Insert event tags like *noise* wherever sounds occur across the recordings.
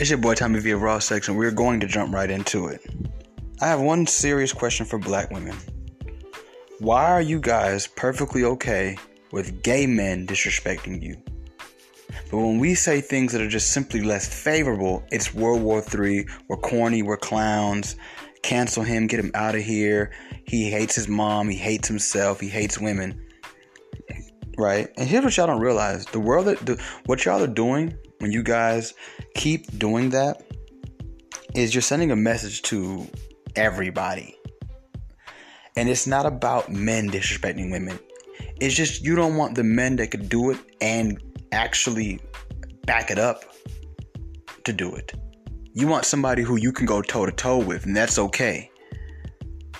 It's your boy Tommy via Raw Section. We're going to jump right into it. I have one serious question for black women. Why are you guys perfectly okay with gay men disrespecting you? But when we say things that are just simply less favorable, it's World War III, we're corny, we're clowns, cancel him, get him out of here. He hates his mom, he hates himself, he hates women. Right? And here's what y'all don't realize the world that the, what y'all are doing when you guys keep doing that is you're sending a message to everybody. And it's not about men disrespecting women. It's just you don't want the men that could do it and actually back it up to do it. You want somebody who you can go toe to toe with, and that's okay.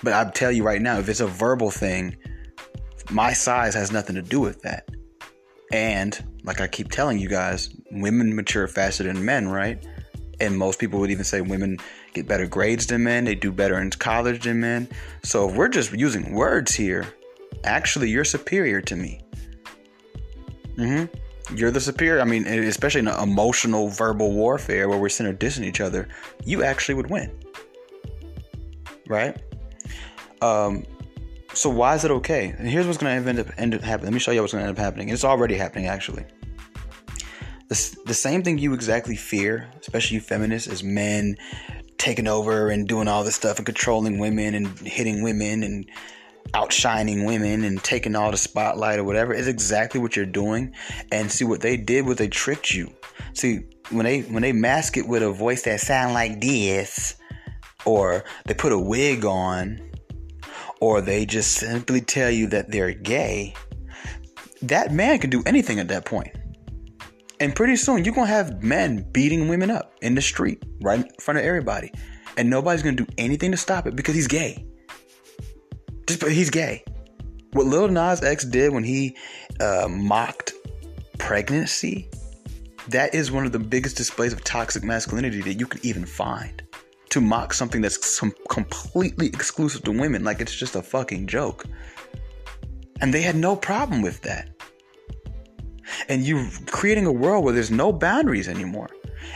But I'll tell you right now, if it's a verbal thing, my size has nothing to do with that. And like I keep telling you guys, women mature faster than men, right? And most people would even say women get better grades than men, they do better in college than men. So if we're just using words here, actually you're superior to me. Mm-hmm you're the superior. I mean, especially in an emotional verbal warfare where we're center dissing each other, you actually would win. Right? Um, so why is it okay? And here's what's going to end up, end up happening. Let me show you what's going to end up happening. It's already happening, actually. The, the same thing you exactly fear, especially you feminists, is men taking over and doing all this stuff and controlling women and hitting women and outshining women and taking all the spotlight or whatever is exactly what you're doing. And see what they did was they tricked you. See when they when they mask it with a voice that sound like this, or they put a wig on, or they just simply tell you that they're gay. That man can do anything at that point. And pretty soon you're gonna have men beating women up in the street, right in front of everybody. And nobody's gonna do anything to stop it because he's gay. Just but he's gay. What Lil Nas X did when he uh, mocked pregnancy, that is one of the biggest displays of toxic masculinity that you could even find. To mock something that's completely exclusive to women, like it's just a fucking joke. And they had no problem with that. And you're creating a world where there's no boundaries anymore.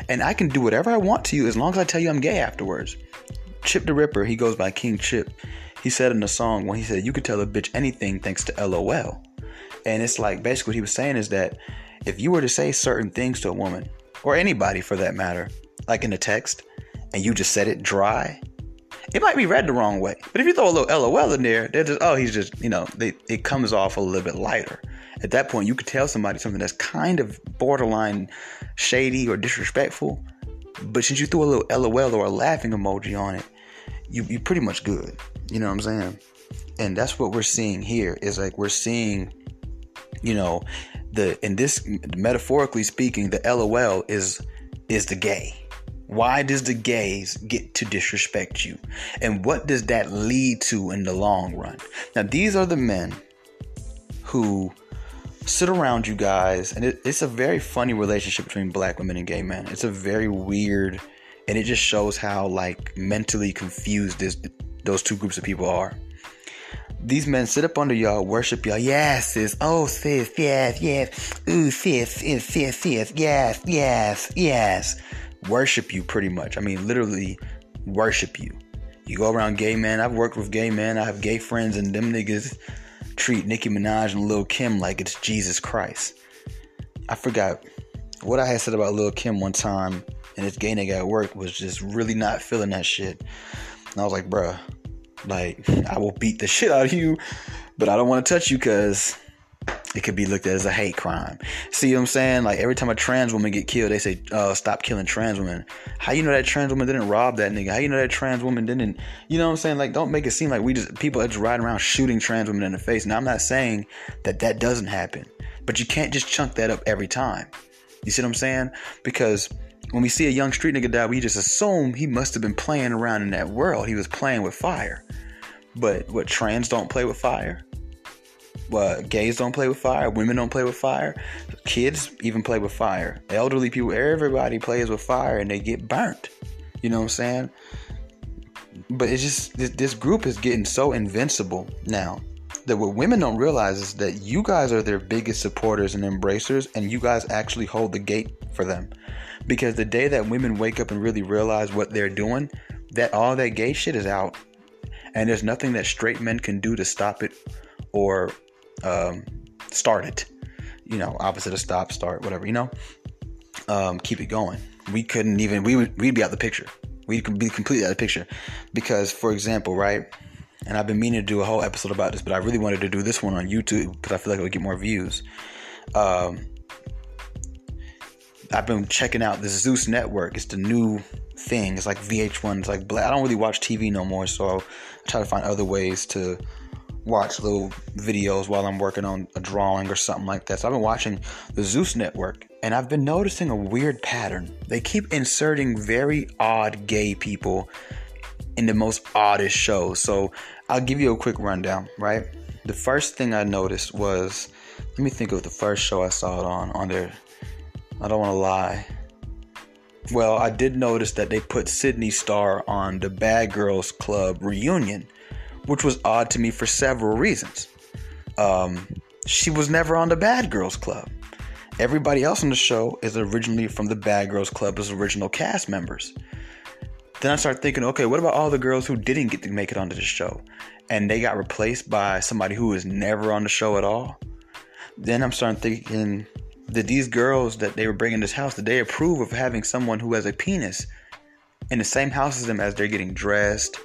And I can do whatever I want to you as long as I tell you I'm gay afterwards. Chip the Ripper, he goes by King Chip he said in the song when he said you could tell a bitch anything thanks to LOL. And it's like basically what he was saying is that if you were to say certain things to a woman or anybody for that matter, like in a text, and you just said it dry, it might be read the wrong way. But if you throw a little LOL in there, they're just oh he's just you know they, it comes off a little bit lighter. At that point, you could tell somebody something that's kind of borderline shady or disrespectful. But since you threw a little LOL or a laughing emoji on it, you you're pretty much good. You know what I'm saying? And that's what we're seeing here is like we're seeing, you know, the in this metaphorically speaking, the LOL is is the gay. Why does the gays get to disrespect you? And what does that lead to in the long run? Now, these are the men who sit around you guys, and it, it's a very funny relationship between black women and gay men. It's a very weird and it just shows how like mentally confused this those two groups of people are. These men sit up under y'all, worship y'all. Yes, sis. Oh, sis. Yes, yes. Ooh, sis, sis, sis, sis. Yes, yes, yes. Worship you pretty much. I mean, literally worship you. You go around gay men. I've worked with gay men. I have gay friends, and them niggas treat Nicki Minaj and Lil Kim like it's Jesus Christ. I forgot what I had said about Lil Kim one time and this gay nigga at work was just really not feeling that shit. And I was like, bruh, like, I will beat the shit out of you, but I don't want to touch you because it could be looked at as a hate crime. See what I'm saying? Like every time a trans woman get killed, they say, "Oh, stop killing trans women." How you know that trans woman didn't rob that nigga? How you know that trans woman didn't? You know what I'm saying? Like, don't make it seem like we just people are just riding around shooting trans women in the face. Now, I'm not saying that that doesn't happen, but you can't just chunk that up every time. You see what I'm saying? Because when we see a young street nigga die, we just assume he must have been playing around in that world. He was playing with fire. But what trans don't play with fire? What gays don't play with fire? Women don't play with fire? Kids even play with fire. Elderly people, everybody plays with fire and they get burnt. You know what I'm saying? But it's just this, this group is getting so invincible now. that what women don't realize is that you guys are their biggest supporters and embracers, and you guys actually hold the gate for them. Because the day that women wake up and really realize what they're doing, that all that gay shit is out, and there's nothing that straight men can do to stop it or um, start it. You know, opposite of stop, start, whatever. You know, um, keep it going. We couldn't even. We would. We'd be out of the picture. We'd be completely out of the picture because, for example, right and I've been meaning to do a whole episode about this, but I really wanted to do this one on YouTube because I feel like it would get more views. Um, I've been checking out the Zeus Network. It's the new thing. It's like VH1. It's like. I don't really watch TV no more, so I try to find other ways to watch little videos while I'm working on a drawing or something like that. So I've been watching the Zeus Network, and I've been noticing a weird pattern. They keep inserting very odd gay people in the most oddest shows. So I'll give you a quick rundown, right? The first thing I noticed was let me think of the first show I saw it on on there. I don't want to lie. Well, I did notice that they put Sidney Starr on the Bad Girls Club reunion, which was odd to me for several reasons. Um, she was never on the Bad Girls Club. Everybody else on the show is originally from the Bad Girls Club as original cast members. Then I started thinking, okay, what about all the girls who didn't get to make it onto the show? And they got replaced by somebody who was never on the show at all? Then I'm starting thinking, did these girls that they were bringing this house, did they approve of having someone who has a penis in the same house as them as they're getting dressed?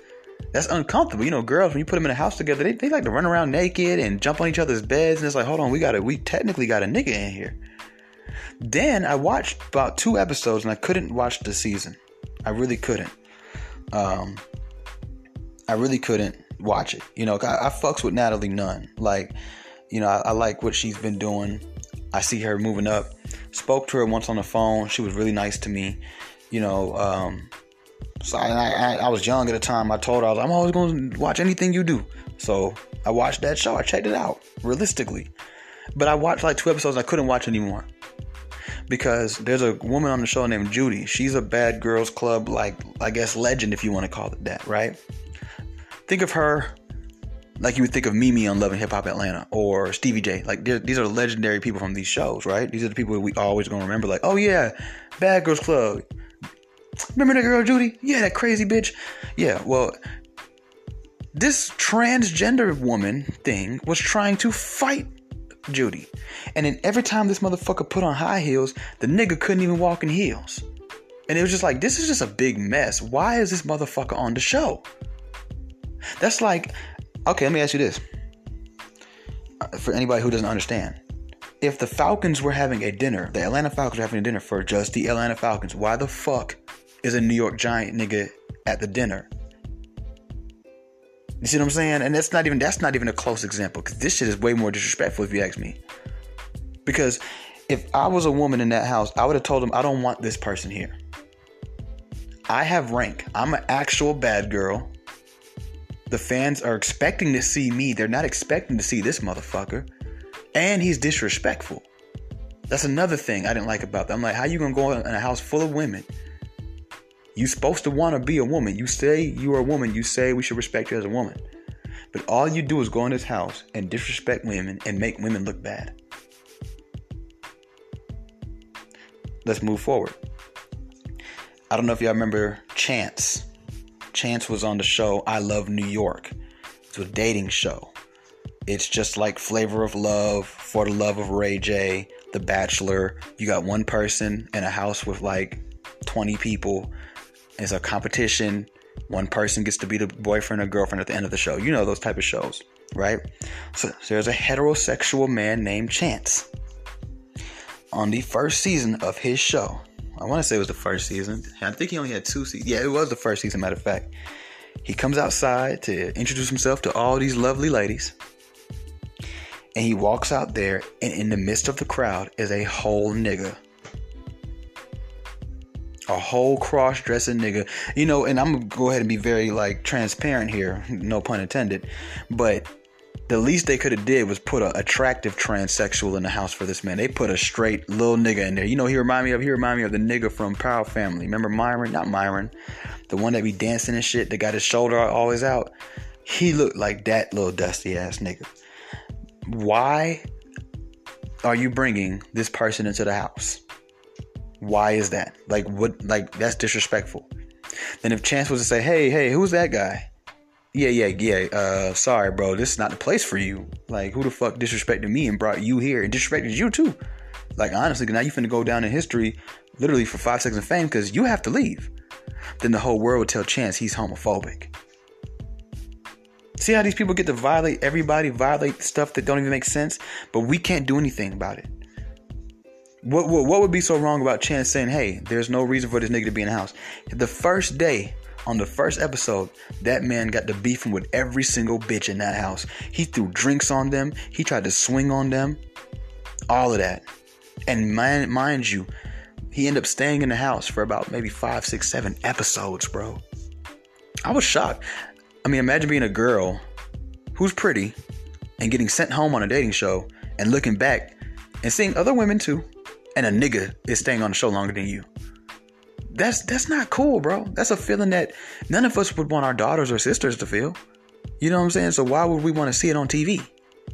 That's uncomfortable. You know, girls, when you put them in a house together, they, they like to run around naked and jump on each other's beds. And it's like, hold on, we got it. We technically got a nigga in here. Then I watched about two episodes and I couldn't watch the season. I really couldn't um, I really couldn't watch it. You know, I, I fucks with Natalie Nunn. Like, you know, I, I, like what she's been doing. I see her moving up. Spoke to her once on the phone. She was really nice to me. You know, um, so I, I, I was young at the time. I told her I was, I'm always to watch anything you do. So I watched that show. I checked it out realistically, but I watched like two episodes. I couldn't watch anymore because there's a woman on the show named Judy. She's a bad girls club, like I guess legend, if you want to call it that, right? Think of her like you would think of Mimi on Love and Hip Hop Atlanta or Stevie J. Like these are legendary people from these shows, right? These are the people we always gonna remember. Like, oh yeah, Bad Girls Club. Remember that girl Judy? Yeah, that crazy bitch. Yeah, well, this transgender woman thing was trying to fight Judy. And then every time this motherfucker put on high heels, the nigga couldn't even walk in heels. And it was just like, this is just a big mess. Why is this motherfucker on the show? That's like, okay, let me ask you this. Uh, for anybody who doesn't understand, if the Falcons were having a dinner, the Atlanta Falcons were having a dinner for just the Atlanta Falcons, why the fuck is a New York Giant nigga at the dinner? You see what I'm saying? And that's not even that's not even a close example because this shit is way more disrespectful if you ask me. Because if I was a woman in that house, I would have told them I don't want this person here. I have rank. I'm an actual bad girl. The fans are expecting to see me. They're not expecting to see this motherfucker. And he's disrespectful. That's another thing I didn't like about that. I'm like, how you gonna go in a house full of women you're supposed to want to be a woman. You say you are a woman. You say we should respect you as a woman. But all you do is go in this house and disrespect women and make women look bad. Let's move forward. I don't know if y'all remember Chance. Chance was on the show I Love New York. It's a dating show. It's just like Flavor of Love, For the Love of Ray J, The Bachelor. You got one person in a house with like 20 people it's a competition. One person gets to be the boyfriend or girlfriend at the end of the show. You know those type of shows, right? So, so there's a heterosexual man named Chance. On the first season of his show, I want to say it was the first season. I think he only had two seasons. Yeah, it was the first season, matter of fact. He comes outside to introduce himself to all these lovely ladies. And he walks out there, and in the midst of the crowd is a whole nigga a whole cross dressing nigga. You know, and I'm gonna go ahead and be very like transparent here, no pun intended. But the least they could have did was put an attractive transsexual in the house for this man. They put a straight little nigga in there. You know, he remind me of he remind me of the nigga from Proud Family. Remember Myron? Not Myron, the one that be dancing and shit. That got his shoulder always out. He looked like that little dusty ass nigga. why are you bringing this person into the house? Why is that? Like what? Like that's disrespectful. Then if Chance was to say, "Hey, hey, who's that guy?" Yeah, yeah, yeah. Uh, sorry, bro. This is not the place for you. Like, who the fuck disrespected me and brought you here and disrespected you too? Like, honestly, now you finna go down in history, literally for five seconds of fame, because you have to leave. Then the whole world would tell Chance he's homophobic. See how these people get to violate everybody, violate stuff that don't even make sense, but we can't do anything about it. What, what, what would be so wrong about Chance saying, hey, there's no reason for this nigga to be in the house? The first day, on the first episode, that man got to beefing with every single bitch in that house. He threw drinks on them, he tried to swing on them, all of that. And mind, mind you, he ended up staying in the house for about maybe five, six, seven episodes, bro. I was shocked. I mean, imagine being a girl who's pretty and getting sent home on a dating show and looking back and seeing other women too and a nigga is staying on the show longer than you. That's that's not cool, bro. That's a feeling that none of us would want our daughters or sisters to feel. You know what I'm saying? So why would we want to see it on TV?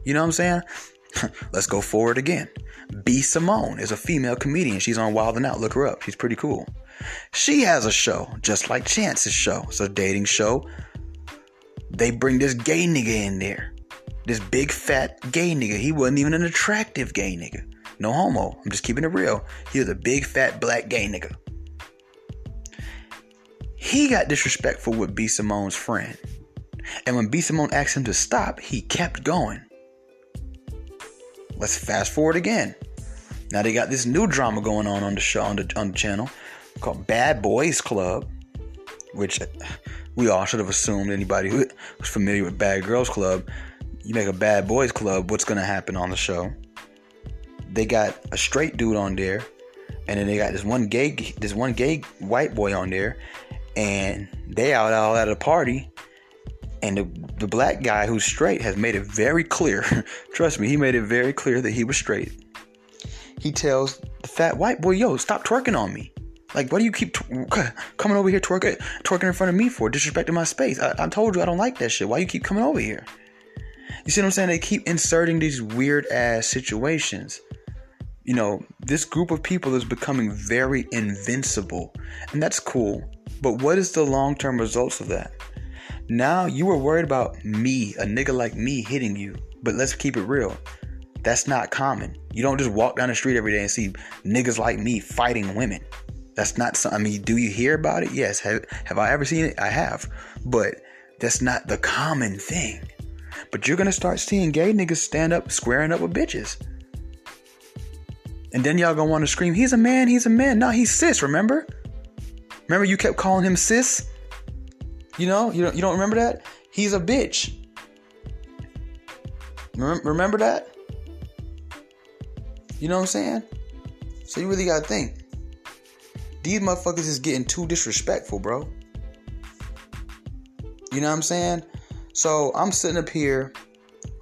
You know what I'm saying? *laughs* Let's go forward again. B Simone is a female comedian. She's on Wild and Out. Look her up. She's pretty cool. She has a show, just like Chance's show. It's a dating show. They bring this gay nigga in there. This big fat gay nigga. He wasn't even an attractive gay nigga. No homo. I'm just keeping it real. He was a big fat black gay nigga. He got disrespectful with B Simone's friend. And when B Simone asked him to stop, he kept going. Let's fast forward again. Now they got this new drama going on on the show on the, on the channel called Bad Boys Club, which we all should have assumed anybody who was familiar with Bad Girls Club, you make a Bad Boys Club, what's going to happen on the show? They got a straight dude on there, and then they got this one gay, this one gay white boy on there, and they out all at a party, and the, the black guy who's straight has made it very clear. *laughs* trust me, he made it very clear that he was straight. He tells the fat white boy, "Yo, stop twerking on me." Like, what do you keep t- *laughs* coming over here twerking, twerking in front of me for? Disrespecting my space. I, I told you I don't like that shit. Why you keep coming over here? You see what I'm saying? They keep inserting these weird ass situations you know, this group of people is becoming very invincible, and that's cool. But what is the long term results of that? Now you were worried about me, a nigga like me, hitting you, but let's keep it real. That's not common. You don't just walk down the street every day and see niggas like me fighting women. That's not something. I mean, do you hear about it? Yes. Have, have I ever seen it? I have. But that's not the common thing. But you're gonna start seeing gay niggas stand up, squaring up with bitches. And then y'all gonna wanna scream, he's a man, he's a man. No, he's cis, remember? Remember you kept calling him cis? You know, you don't, you don't remember that? He's a bitch. Remember that? You know what I'm saying? So you really gotta think. These motherfuckers is getting too disrespectful, bro. You know what I'm saying? So I'm sitting up here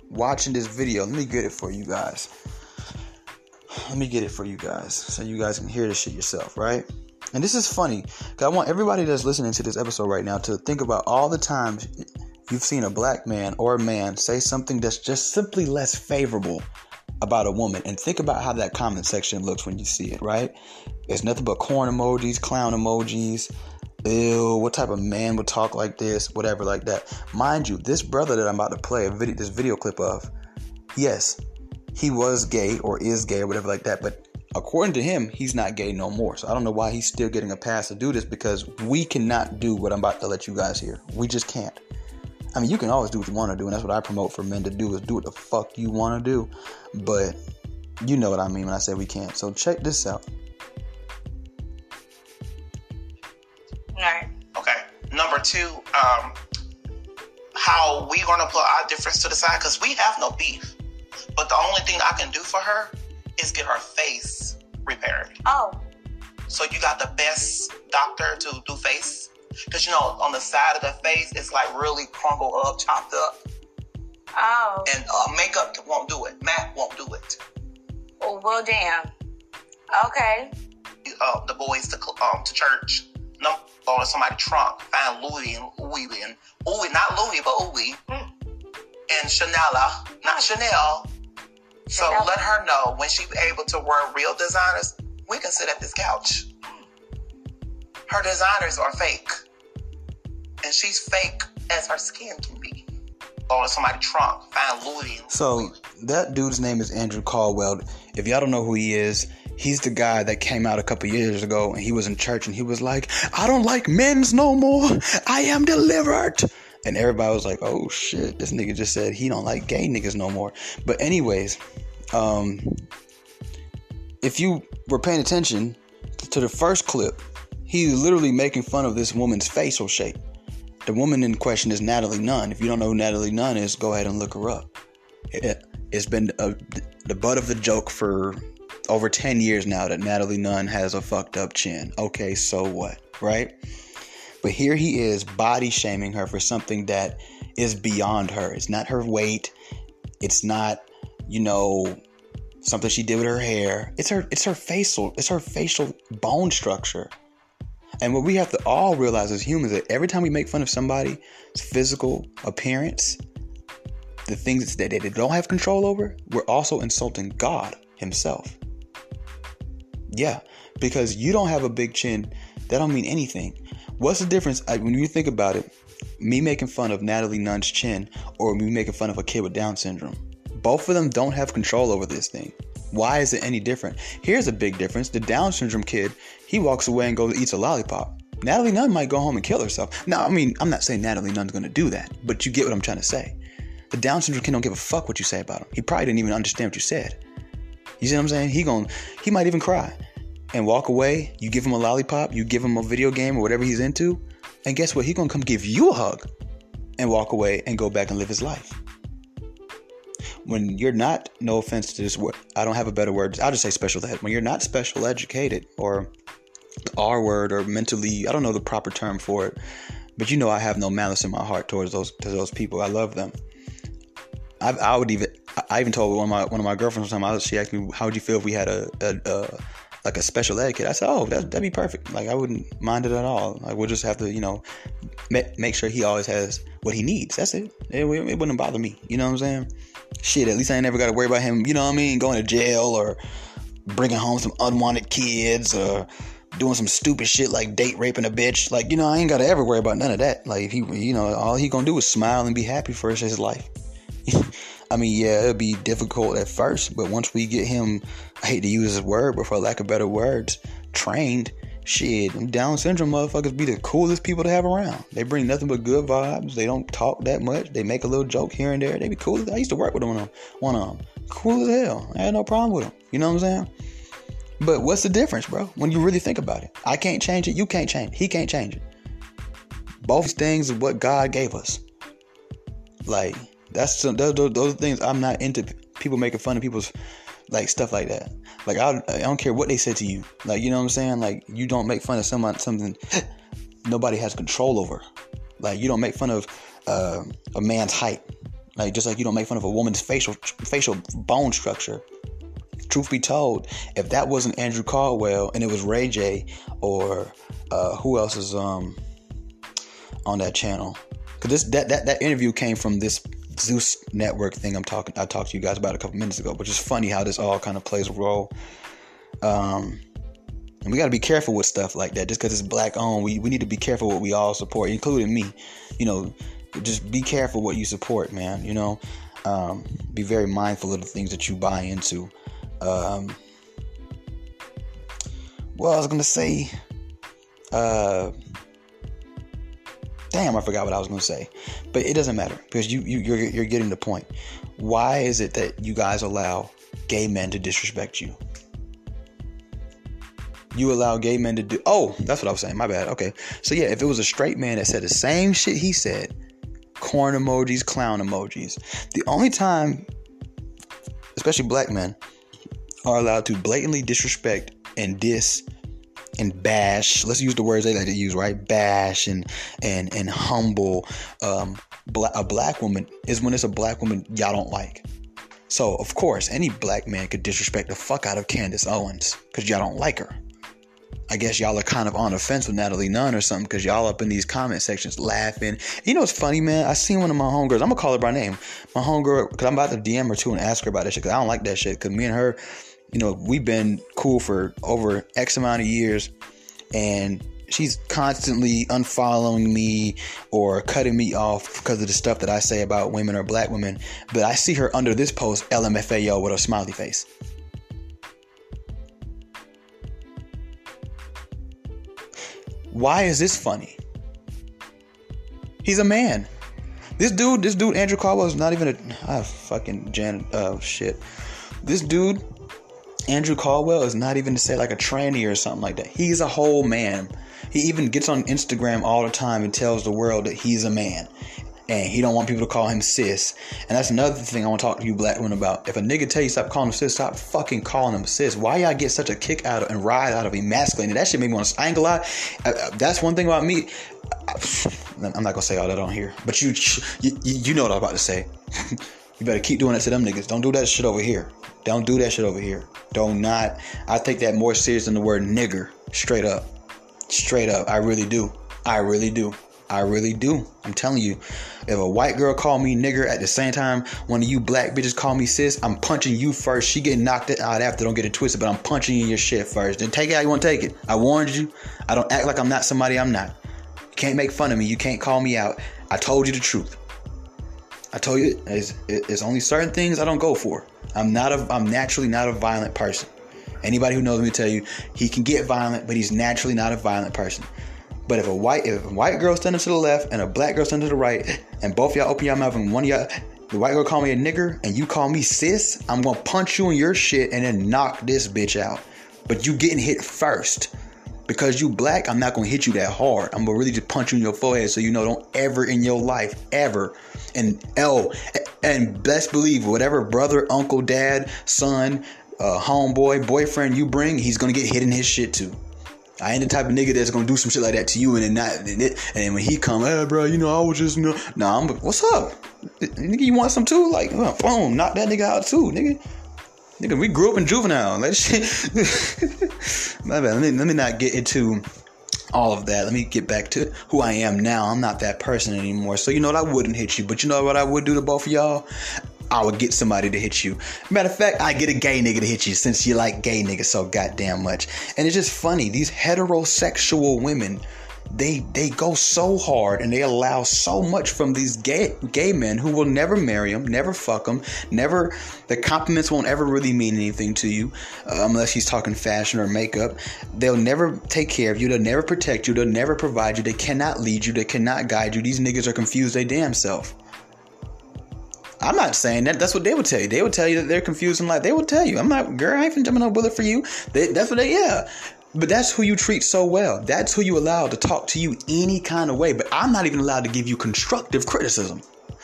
watching this video. Let me get it for you guys let me get it for you guys so you guys can hear this shit yourself, right? And this is funny because I want everybody that's listening to this episode right now to think about all the times you've seen a black man or a man say something that's just simply less favorable about a woman and think about how that comment section looks when you see it, right? It's nothing but corn emojis, clown emojis. Ew, what type of man would talk like this? Whatever, like that. Mind you, this brother that I'm about to play a video, this video clip of, yes, he was gay or is gay or whatever like that. But according to him, he's not gay no more. So I don't know why he's still getting a pass to do this because we cannot do what I'm about to let you guys hear. We just can't. I mean, you can always do what you want to do, and that's what I promote for men to do is do what the fuck you want to do. But you know what I mean when I say we can't. So check this out. All right. Okay. Number two, um, how we gonna put our difference to the side because we have no beef. But the only thing I can do for her is get her face repaired. Oh. So you got the best doctor to do face? Because you know, on the side of the face, it's like really crumpled up, chopped up. Oh. And uh, makeup won't do it. Matt won't do it. Oh, well, damn. Okay. Uh, the boys to um to church. No, go somebody trunk, find Louis and Louis and Louis, not Louis, but Louis. And Chanel, uh, not Chanel, So And I- let her know when she's able to wear real designers, we can sit at this couch. Her designers are fake. And she's fake as her skin can be. Oh, Go in somebody's trunk, find Louis. So that dude's name is Andrew Caldwell. If y'all don't know who he is, he's the guy that came out a couple years ago and he was in church and he was like, "I don't like men's no more. I am delivered." And everybody was like, "Oh shit, this nigga just said he don't like gay niggas no more." But anyways, um, if you were paying attention to the first clip, he's literally making fun of this woman's facial shape. The woman in question is Natalie Nunn. If you don't know who Natalie Nunn is, go ahead and look her up. It, has been a, the butt of the joke for over 10 years now that Natalie Nunn has a fucked up chin. Okay, so what, right? But here he is body shaming her for something that is beyond her. It's not her weight. It's not, you know, something she did with her hair. It's her it's her facial, it's her facial bone structure. And what we have to all realize as humans that every time we make fun of somebody's physical appearance, the things that they don't have control over, we're also insulting God Himself. Yeah, because you don't have a big chin, that don't mean anything. What's the difference uh, when you think about it? Me making fun of Natalie Nunn's chin, or me making fun of a kid with Down syndrome. Both of them don't have control over this thing. Why is it any different? Here's a big difference. The Down syndrome kid, he walks away and goes eats a lollipop. Natalie Nunn might go home and kill herself. Now, I mean, I'm not saying Natalie Nunn's gonna do that, but you get what I'm trying to say. The Down syndrome kid don't give a fuck what you say about him. He probably didn't even understand what you said. You see what I'm saying? He gon' he might even cry and walk away. You give him a lollipop, you give him a video game or whatever he's into, and guess what? He's gonna come give you a hug and walk away and go back and live his life. When you're not, no offense to this word, I don't have a better word. I'll just say special ed. When you're not special educated or the R word or mentally, I don't know the proper term for it, but you know I have no malice in my heart towards those to those people. I love them. I, I would even I even told one of my one of my girlfriends one time. I she asked me, "How would you feel if we had a, a, a like a special kid?" I said, "Oh, that, that'd be perfect. Like I wouldn't mind it at all. Like we'll just have to, you know, make, make sure he always has what he needs. That's it. It, it wouldn't bother me. You know what I'm saying? Shit, at least I ain't never got to worry about him. You know what I mean? Going to jail or bringing home some unwanted kids or doing some stupid shit like date raping a bitch. Like you know, I ain't got to ever worry about none of that. Like if he, you know, all he gonna do is smile and be happy for his life. *laughs* I mean, yeah, it'll be difficult at first, but once we get him, I hate to use this word, but for lack of better words, trained, shit, Down syndrome motherfuckers be the coolest people to have around. They bring nothing but good vibes. They don't talk that much. They make a little joke here and there. They be cool. I used to work with them, one of them. Cool as hell. I had no problem with them. You know what I'm saying? But what's the difference, bro? When you really think about it, I can't change it. You can't change it. He can't change it. Both things are what God gave us. Like that's some, those, those, things I'm not into. People making fun of people's like stuff like that. Like I, I don't care what they say to you. Like you know what I'm saying. Like you don't make fun of someone something *laughs* nobody has control over. Like you don't make fun of uh, a man's height. Like just like you don't make fun of a woman's facial facial bone structure. Truth be told, if that wasn't Andrew Caldwell and it was Ray J or uh, who else is um on that channel? Because this that, that that interview came from this Zeus Network thing I'm talking I talked to you guys about a couple minutes ago, which is funny how this all kind of plays a role. Um, and we got to be careful with stuff like that. Just because it's black owned, we, we need to be careful what we all support, including me. You know, just be careful what you support, man. You know, um, be very mindful of the things that you buy into. Um, well, I was gonna say, uh, damn, I forgot what I was gonna say, but it doesn't matter because you, you you're you're getting the point. Why is it that you guys allow gay men to disrespect you? You allow gay men to do. Oh, that's what I was saying. My bad. Okay. So yeah, if it was a straight man that said the same shit he said, corn emojis, clown emojis. The only time, especially black men, are allowed to blatantly disrespect and diss and bash. Let's use the words they like to use, right? Bash and and and humble. Um, bla- a black woman is when it's a black woman y'all don't like. So of course, any black man could disrespect the fuck out of Candace Owens because y'all don't like her. I guess y'all are kind of on the fence with Natalie Nunn or something because y'all up in these comment sections laughing. You know what's funny, man? I seen one of my homegirls. I'm gonna call her by name. My homegirl, because I'm about to DM her too and ask her about that shit because I don't like that shit. Because me and her, you know, we've been cool for over X amount of years, and she's constantly unfollowing me or cutting me off because of the stuff that I say about women or black women. But I see her under this post, LMFAO, with a smiley face. Why is this funny? He's a man. This dude, this dude, Andrew Caldwell is not even a ah, fucking Jan. Oh shit. This dude, Andrew Caldwell, is not even to say like a tranny or something like that. He's a whole man. He even gets on Instagram all the time and tells the world that he's a man and he don't want people to call him sis. And that's another thing I want to talk to you black women about. If a nigga tell you stop calling him sis, stop fucking calling him sis. Why y'all get such a kick out of and ride out of emasculating? That shit made me want to. I ain't gonna lie. Uh, that's one thing about me. I'm not gonna say all that on here, but you you, you know what I'm about to say. *laughs* you better keep doing that to them niggas. Don't do that shit over here. Don't do that shit over here. Don't not. I take that more serious than the word nigger. Straight up. Straight up. I really do. I really do. I really do. I'm telling you. If a white girl call me nigger at the same time one of you black bitches call me sis, I'm punching you first. She getting knocked out after. Don't get it twisted, but I'm punching you in your shit first. Then take it how you want to take it. I warned you. I don't act like I'm not somebody I'm not. You can't make fun of me. You can't call me out. I told you the truth. I told you it's, it's only certain things I don't go for. I'm not a I'm naturally not a violent person. Anybody who knows me tell you he can get violent, but he's naturally not a violent person. But if a white if a white girl standing to the left and a black girl standing to the right, and both y'all open your mouth and one of y'all the white girl call me a nigger and you call me sis, I'm gonna punch you in your shit and then knock this bitch out. But you getting hit first. Because you black, I'm not gonna hit you that hard. I'm gonna really just punch you in your forehead so you know don't ever in your life, ever. And oh, and best believe whatever brother, uncle, dad, son, uh, homeboy, boyfriend you bring, he's gonna get hit in his shit too. I ain't the type of nigga that's gonna do some shit like that to you and then not and, it, and when he come, hey bro, you know I was just no, nah, I'm what's up, nigga? You want some too? Like, boom, knock that nigga out too, nigga. Nigga, we grew up in juvenile. Let shit. *laughs* My bad. Let me let me not get into all of that. Let me get back to who I am now. I'm not that person anymore. So you know what? I wouldn't hit you, but you know what I would do to both of y'all? I would get somebody to hit you. Matter of fact, I get a gay nigga to hit you since you like gay niggas so goddamn much. And it's just funny. These heterosexual women, they they go so hard and they allow so much from these gay gay men who will never marry them, never fuck them, never. The compliments won't ever really mean anything to you uh, unless he's talking fashion or makeup. They'll never take care of you. They'll never protect you. They'll never provide you. They cannot lead you. They cannot guide you. These niggas are confused they damn self. I'm not saying that. That's what they would tell you. They would tell you that they're confused in life. They would tell you, I'm not, girl, I ain't finna jump no bullet for you. They, that's what they, yeah. But that's who you treat so well. That's who you allow to talk to you any kind of way. But I'm not even allowed to give you constructive criticism.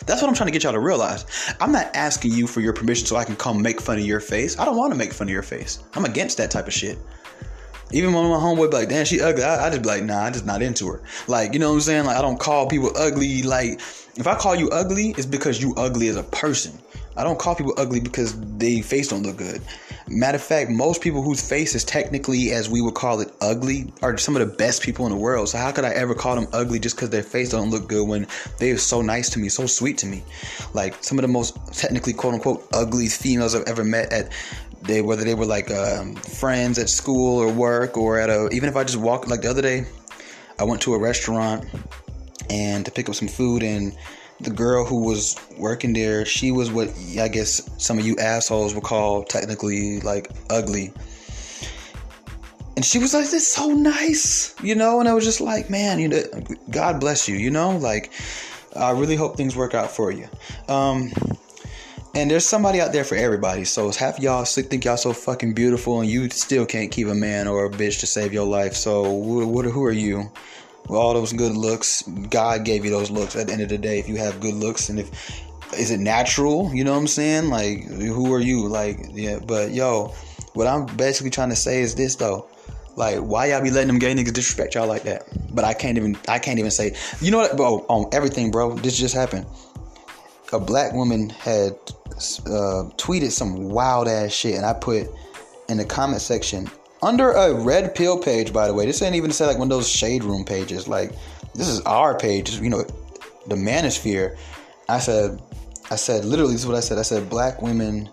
That's what I'm trying to get y'all to realize. I'm not asking you for your permission so I can come make fun of your face. I don't want to make fun of your face. I'm against that type of shit. Even when my homeboy be like, damn, she ugly, I, I just be like, nah, I just not into her. Like, you know what I'm saying? Like, I don't call people ugly. Like, if I call you ugly, it's because you ugly as a person. I don't call people ugly because they face don't look good. Matter of fact, most people whose face is technically, as we would call it, ugly are some of the best people in the world. So how could I ever call them ugly just because their face don't look good when they are so nice to me, so sweet to me? Like some of the most technically quote unquote ugly females I've ever met at they whether they were like um, friends at school or work or at a even if I just walk like the other day, I went to a restaurant and to pick up some food and the girl who was working there, she was what I guess some of you assholes would call technically like ugly. And she was like, "This so nice," you know. And I was just like, "Man, you know, God bless you," you know. Like, I really hope things work out for you. Um, and there's somebody out there for everybody. So half y'all think y'all so fucking beautiful, and you still can't keep a man or a bitch to save your life. So? Who are you? All those good looks, God gave you those looks. At the end of the day, if you have good looks, and if is it natural? You know what I'm saying? Like, who are you? Like, yeah. But yo, what I'm basically trying to say is this though. Like, why y'all be letting them gay niggas disrespect y'all like that? But I can't even. I can't even say. You know what, bro? On everything, bro. This just happened a black woman had uh, tweeted some wild ass shit, and I put in the comment section, under a red pill page, by the way. This ain't even say like one of those shade room pages. Like this is our page. You know, the manosphere. I said, I said literally. This is what I said. I said black women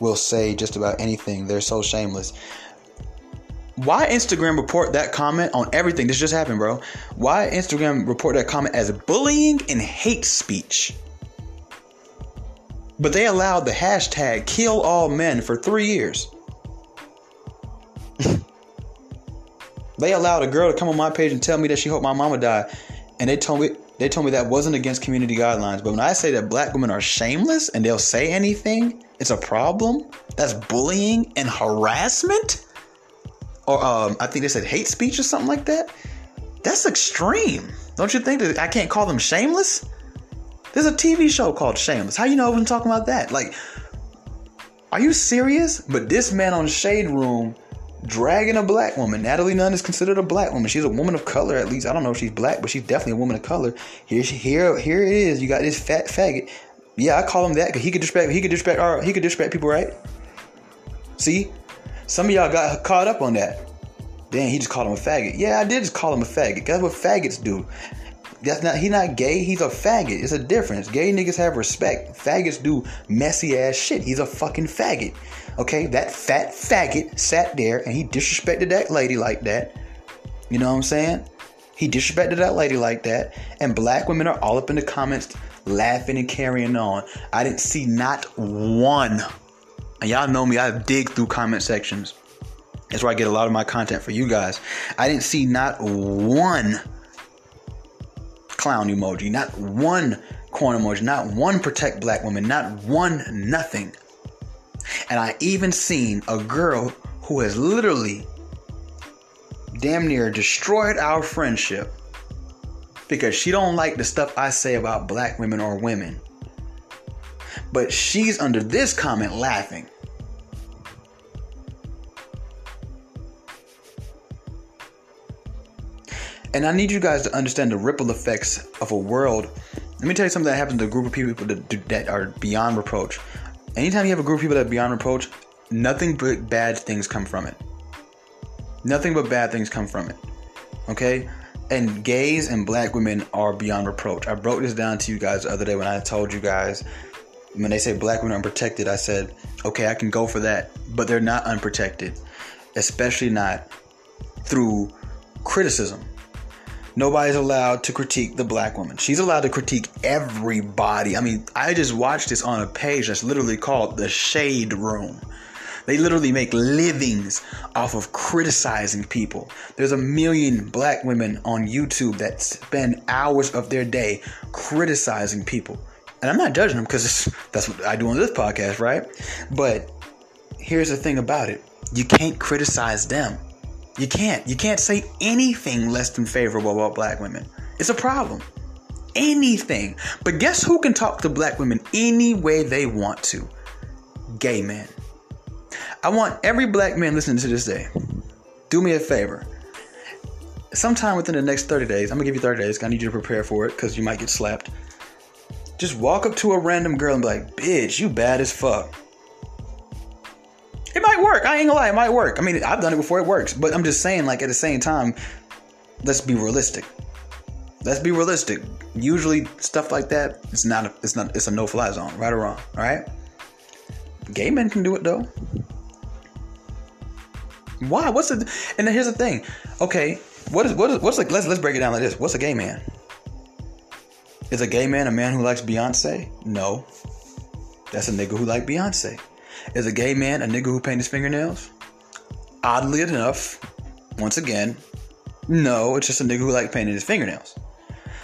will say just about anything. They're so shameless. Why Instagram report that comment on everything? This just happened, bro. Why Instagram report that comment as bullying and hate speech? But they allowed the hashtag kill all men for three years. *laughs* they allowed a girl to come on my page and tell me that she hoped my mama died. And they told me they told me that wasn't against community guidelines. But when I say that black women are shameless and they'll say anything, it's a problem. That's bullying and harassment or um, I think they said hate speech or something like that. That's extreme. Don't you think that I can't call them shameless? There's a TV show called Shameless. How you know I'm talking about that? Like, are you serious? But this man on Shade Room dragging a black woman. Natalie Nunn is considered a black woman. She's a woman of color, at least. I don't know if she's black, but she's definitely a woman of color. Here, here, here it is. You got this fat faggot. Yeah, I call him that because he could disrespect. He could disrespect. Our, he could disrespect people, right? See, some of y'all got caught up on that. Then he just called him a faggot. Yeah, I did just call him a faggot. That's what faggots do. That's not he's not gay, he's a faggot. It's a difference. Gay niggas have respect. Faggots do messy ass shit. He's a fucking faggot. Okay, that fat faggot sat there and he disrespected that lady like that. You know what I'm saying? He disrespected that lady like that. And black women are all up in the comments laughing and carrying on. I didn't see not one and y'all know me, I dig through comment sections. That's where I get a lot of my content for you guys. I didn't see not one clown emoji, not one corn emoji, not one protect black women, not one nothing. And I even seen a girl who has literally damn near destroyed our friendship because she don't like the stuff I say about black women or women. But she's under this comment laughing. And I need you guys to understand the ripple effects of a world. Let me tell you something that happens to a group of people that, that are beyond reproach. Anytime you have a group of people that are beyond reproach, nothing but bad things come from it. Nothing but bad things come from it. Okay? And gays and black women are beyond reproach. I broke this down to you guys the other day when I told you guys when they say black women are unprotected, I said, okay, I can go for that, but they're not unprotected, especially not through criticism. Nobody's allowed to critique the black woman. She's allowed to critique everybody. I mean, I just watched this on a page that's literally called the Shade Room. They literally make livings off of criticizing people. There's a million black women on YouTube that spend hours of their day criticizing people and I'm not judging them because that's what I do on this podcast, right? But here's the thing about it you can't criticize them. You can't. You can't say anything less than favorable about black women. It's a problem. Anything. But guess who can talk to black women any way they want to? Gay men. I want every black man listening to this day, do me a favor. Sometime within the next 30 days, I'm gonna give you 30 days. I need you to prepare for it because you might get slapped. Just walk up to a random girl and be like, bitch, you bad as fuck. It might work. I ain't gonna lie, it might work. I mean, I've done it before, it works. But I'm just saying, like, at the same time, let's be realistic. Let's be realistic. Usually, stuff like that, it's not, a, it's not, it's a no-fly zone, right or wrong, all right? Gay men can do it though. Why? What's the? And here's the thing. Okay, what is what is what's like? Let's let's break it down like this. What's a gay man? Is a gay man a man who likes Beyonce? No. That's a nigga who like Beyonce. Is a gay man a nigga who paint his fingernails? Oddly enough, once again, no, it's just a nigga who like painting his fingernails.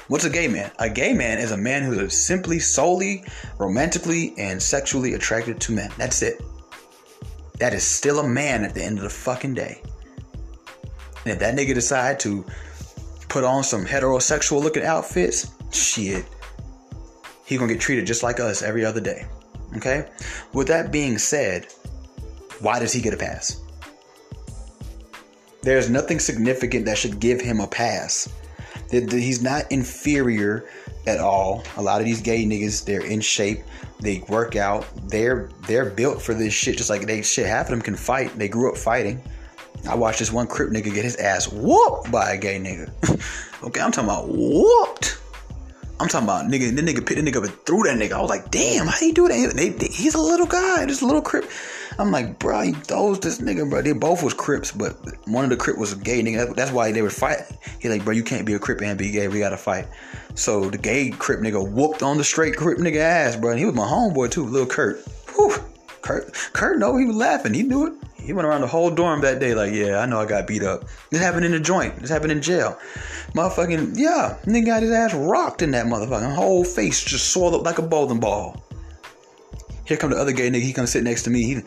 What's a gay man? A gay man is a man who is simply, solely, romantically, and sexually attracted to men. That's it. That is still a man at the end of the fucking day. And if that nigga decide to put on some heterosexual looking outfits, shit, he gonna get treated just like us every other day. Okay? With that being said, why does he get a pass? There's nothing significant that should give him a pass. He's not inferior at all. A lot of these gay niggas, they're in shape. They work out. They're they're built for this shit. Just like they shit, half of them can fight. They grew up fighting. I watched this one crip nigga get his ass whooped by a gay nigga. *laughs* okay, I'm talking about whooped. I'm talking about nigga. The nigga picked the nigga up and threw that nigga. I was like, damn, how you do that? They, they, he's a little guy, this little crip. I'm like, bro, he throws this nigga, bro. They both was crips, but one of the crip was a gay nigga. That's why they were fighting. He like, bro, you can't be a crip and be gay. We gotta fight. So the gay crip nigga whooped on the straight crip nigga ass, bro. And he was my homeboy too, little Kurt. Whew. Kurt, Kurt, no, he was laughing. He knew it. He went around the whole dorm that day like, yeah, I know I got beat up. This happened in the joint. This happened in jail. Motherfucking, yeah, nigga got his ass rocked in that motherfucking whole face just swelled up like a bowling ball. Here come the other gay nigga. He come sit next to me. He,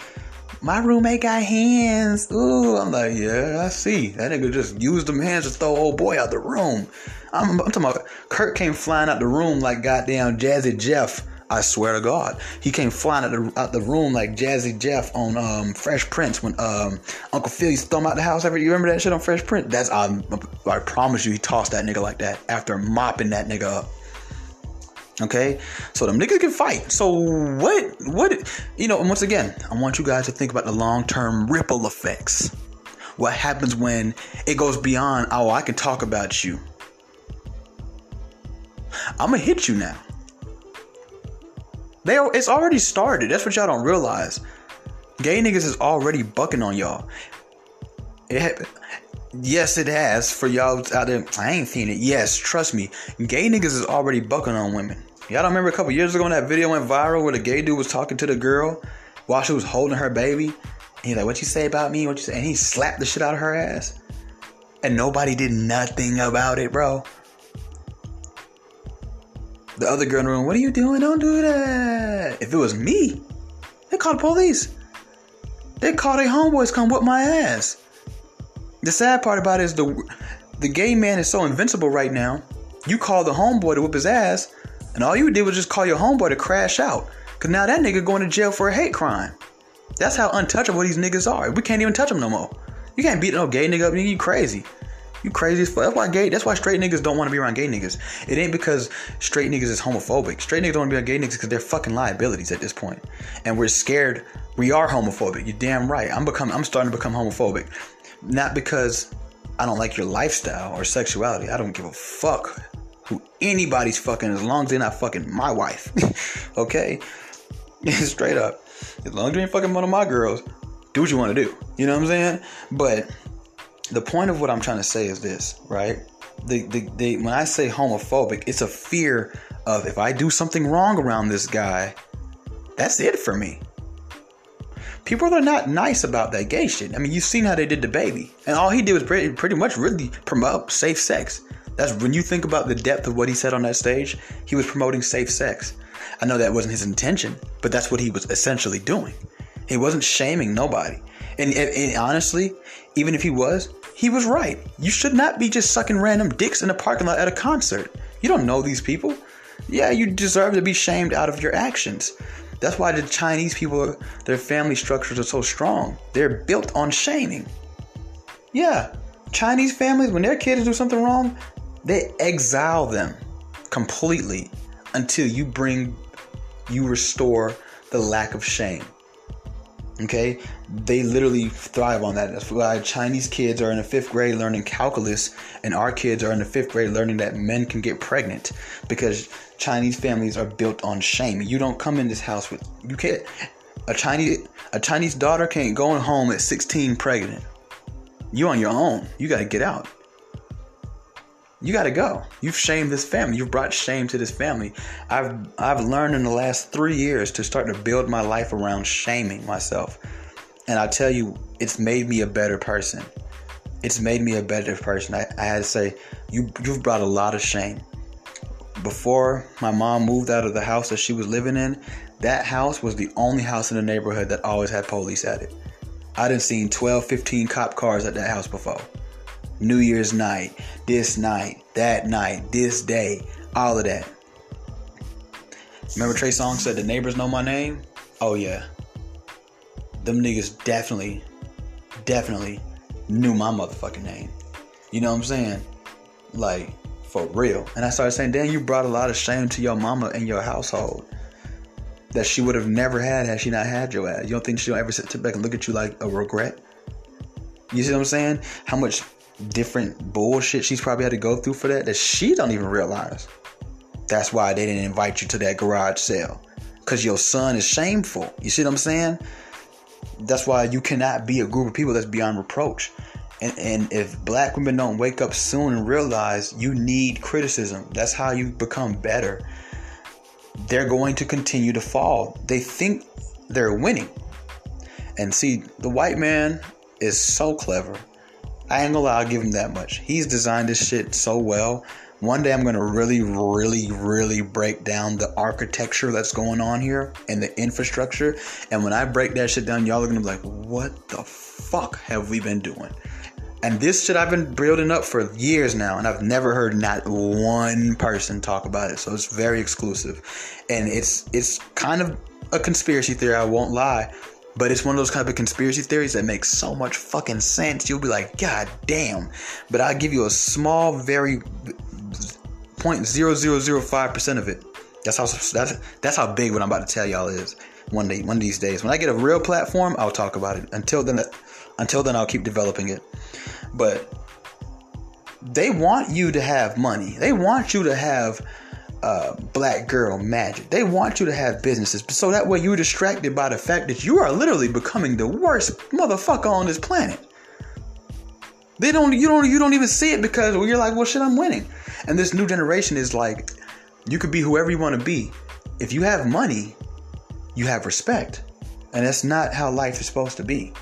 my roommate got hands. Ooh, I'm like, yeah, I see. That nigga just used them hands to throw old boy out the room. I'm, I'm talking about Kurt came flying out the room like goddamn Jazzy Jeff I swear to God, he came flying out the, out the room like Jazzy Jeff on um, Fresh Prince when um, Uncle Phil used to throw him out the house. Ever you remember that shit on Fresh Prince? That's I, I promise you, he tossed that nigga like that after mopping that nigga up. Okay, so them niggas can fight. So what? What? You know, and once again, I want you guys to think about the long term ripple effects. What happens when it goes beyond? Oh, I can talk about you. I'm gonna hit you now. They it's already started. That's what y'all don't realize. Gay niggas is already bucking on y'all. It, yes, it has for y'all out there. I ain't seen it. Yes, trust me. Gay niggas is already bucking on women. Y'all don't remember a couple years ago when that video went viral where the gay dude was talking to the girl while she was holding her baby. And he's like, "What you say about me? What you say?" And he slapped the shit out of her ass, and nobody did nothing about it, bro. The other girl in the room, what are you doing? Don't do that. If it was me, they call the police. They call their homeboys come whip my ass. The sad part about it is the the gay man is so invincible right now. You call the homeboy to whip his ass, and all you did was just call your homeboy to crash out. Cause now that nigga going to jail for a hate crime. That's how untouchable these niggas are. We can't even touch them no more. You can't beat no gay nigga up, you crazy. You crazy as fuck. That's why gay. That's why straight niggas don't want to be around gay niggas. It ain't because straight niggas is homophobic. Straight niggas don't want to be around gay niggas because they're fucking liabilities at this point. and we're scared. We are homophobic. You're damn right. I'm becoming. I'm starting to become homophobic, not because I don't like your lifestyle or sexuality. I don't give a fuck who anybody's fucking as long as they're not fucking my wife. *laughs* okay, *laughs* straight up. As long as you ain't fucking one of my girls, do what you want to do. You know what I'm saying? But the point of what I'm trying to say is this, right? The, the, the, when I say homophobic, it's a fear of if I do something wrong around this guy, that's it for me. People are not nice about that gay shit. I mean, you've seen how they did the baby, and all he did was pretty, pretty much really promote safe sex. That's when you think about the depth of what he said on that stage, he was promoting safe sex. I know that wasn't his intention, but that's what he was essentially doing. He wasn't shaming nobody. And, and, and, honestly, even if he was, he was right. You should not be just sucking random dicks in a parking lot at a concert. You don't know these people. Yeah, you deserve to be shamed out of your actions. That's why the Chinese people, their family structures are so strong. They're built on shaming. Yeah, Chinese families, when their kids do something wrong, they exile them completely until you bring, you restore the lack of shame. Okay, they literally thrive on that. That's why Chinese kids are in the fifth grade learning calculus, and our kids are in the fifth grade learning that men can get pregnant because Chinese families are built on shame. You don't come in this house with you can't. A Chinese a Chinese daughter can't go home at 16 pregnant. You on your own. You got to get out you got to go. You've shamed this family. You've brought shame to this family. I've I've learned in the last 3 years to start to build my life around shaming myself. And I tell you, it's made me a better person. It's made me a better person. I, I had to say, you you've brought a lot of shame. Before my mom moved out of the house that she was living in, that house was the only house in the neighborhood that always had police at it. I didn't seen 12, 15 cop cars at that house before. New Year's night, this night, that night, this day, all of that. Remember Trey Songz said the neighbors know my name? Oh yeah. Them niggas definitely, definitely knew my motherfucking name. You know what I'm saying? Like, for real. And I started saying, damn, you brought a lot of shame to your mama and your household. That she would have never had had she not had your ass. You don't think she'll ever sit back and look at you like a regret? You see what I'm saying? How much different bullshit she's probably had to go through for that that she don't even realize. That's why they didn't invite you to that garage sale. Cause your son is shameful. You see what I'm saying? That's why you cannot be a group of people that's beyond reproach. And, and if black women don't wake up soon and realize you need criticism, that's how you become better. They're going to continue to fall. They think they're winning. And see, the white man is so clever. I ain't gonna lie, I'll give him that much. He's designed this shit so well. One day I'm gonna really, really, really break down the architecture that's going on here and the infrastructure. And when I break that shit down, y'all are gonna be like, what the fuck have we been doing? And this shit I've been building up for years now, and I've never heard not one person talk about it. So it's very exclusive, and it's it's kind of a conspiracy theory. I won't lie, but it's one of those kind of conspiracy theories that makes so much fucking sense. You'll be like, God damn! But I'll give you a small, very point zero zero zero five percent of it. That's how that's that's how big what I'm about to tell y'all is. One day, one of these days, when I get a real platform, I'll talk about it. Until then, until then, I'll keep developing it. But they want you to have money. They want you to have uh, black girl magic. They want you to have businesses, so that way you're distracted by the fact that you are literally becoming the worst motherfucker on this planet. They don't, you don't, you don't even see it because you're like, well, shit, I'm winning. And this new generation is like, you could be whoever you want to be. If you have money, you have respect, and that's not how life is supposed to be.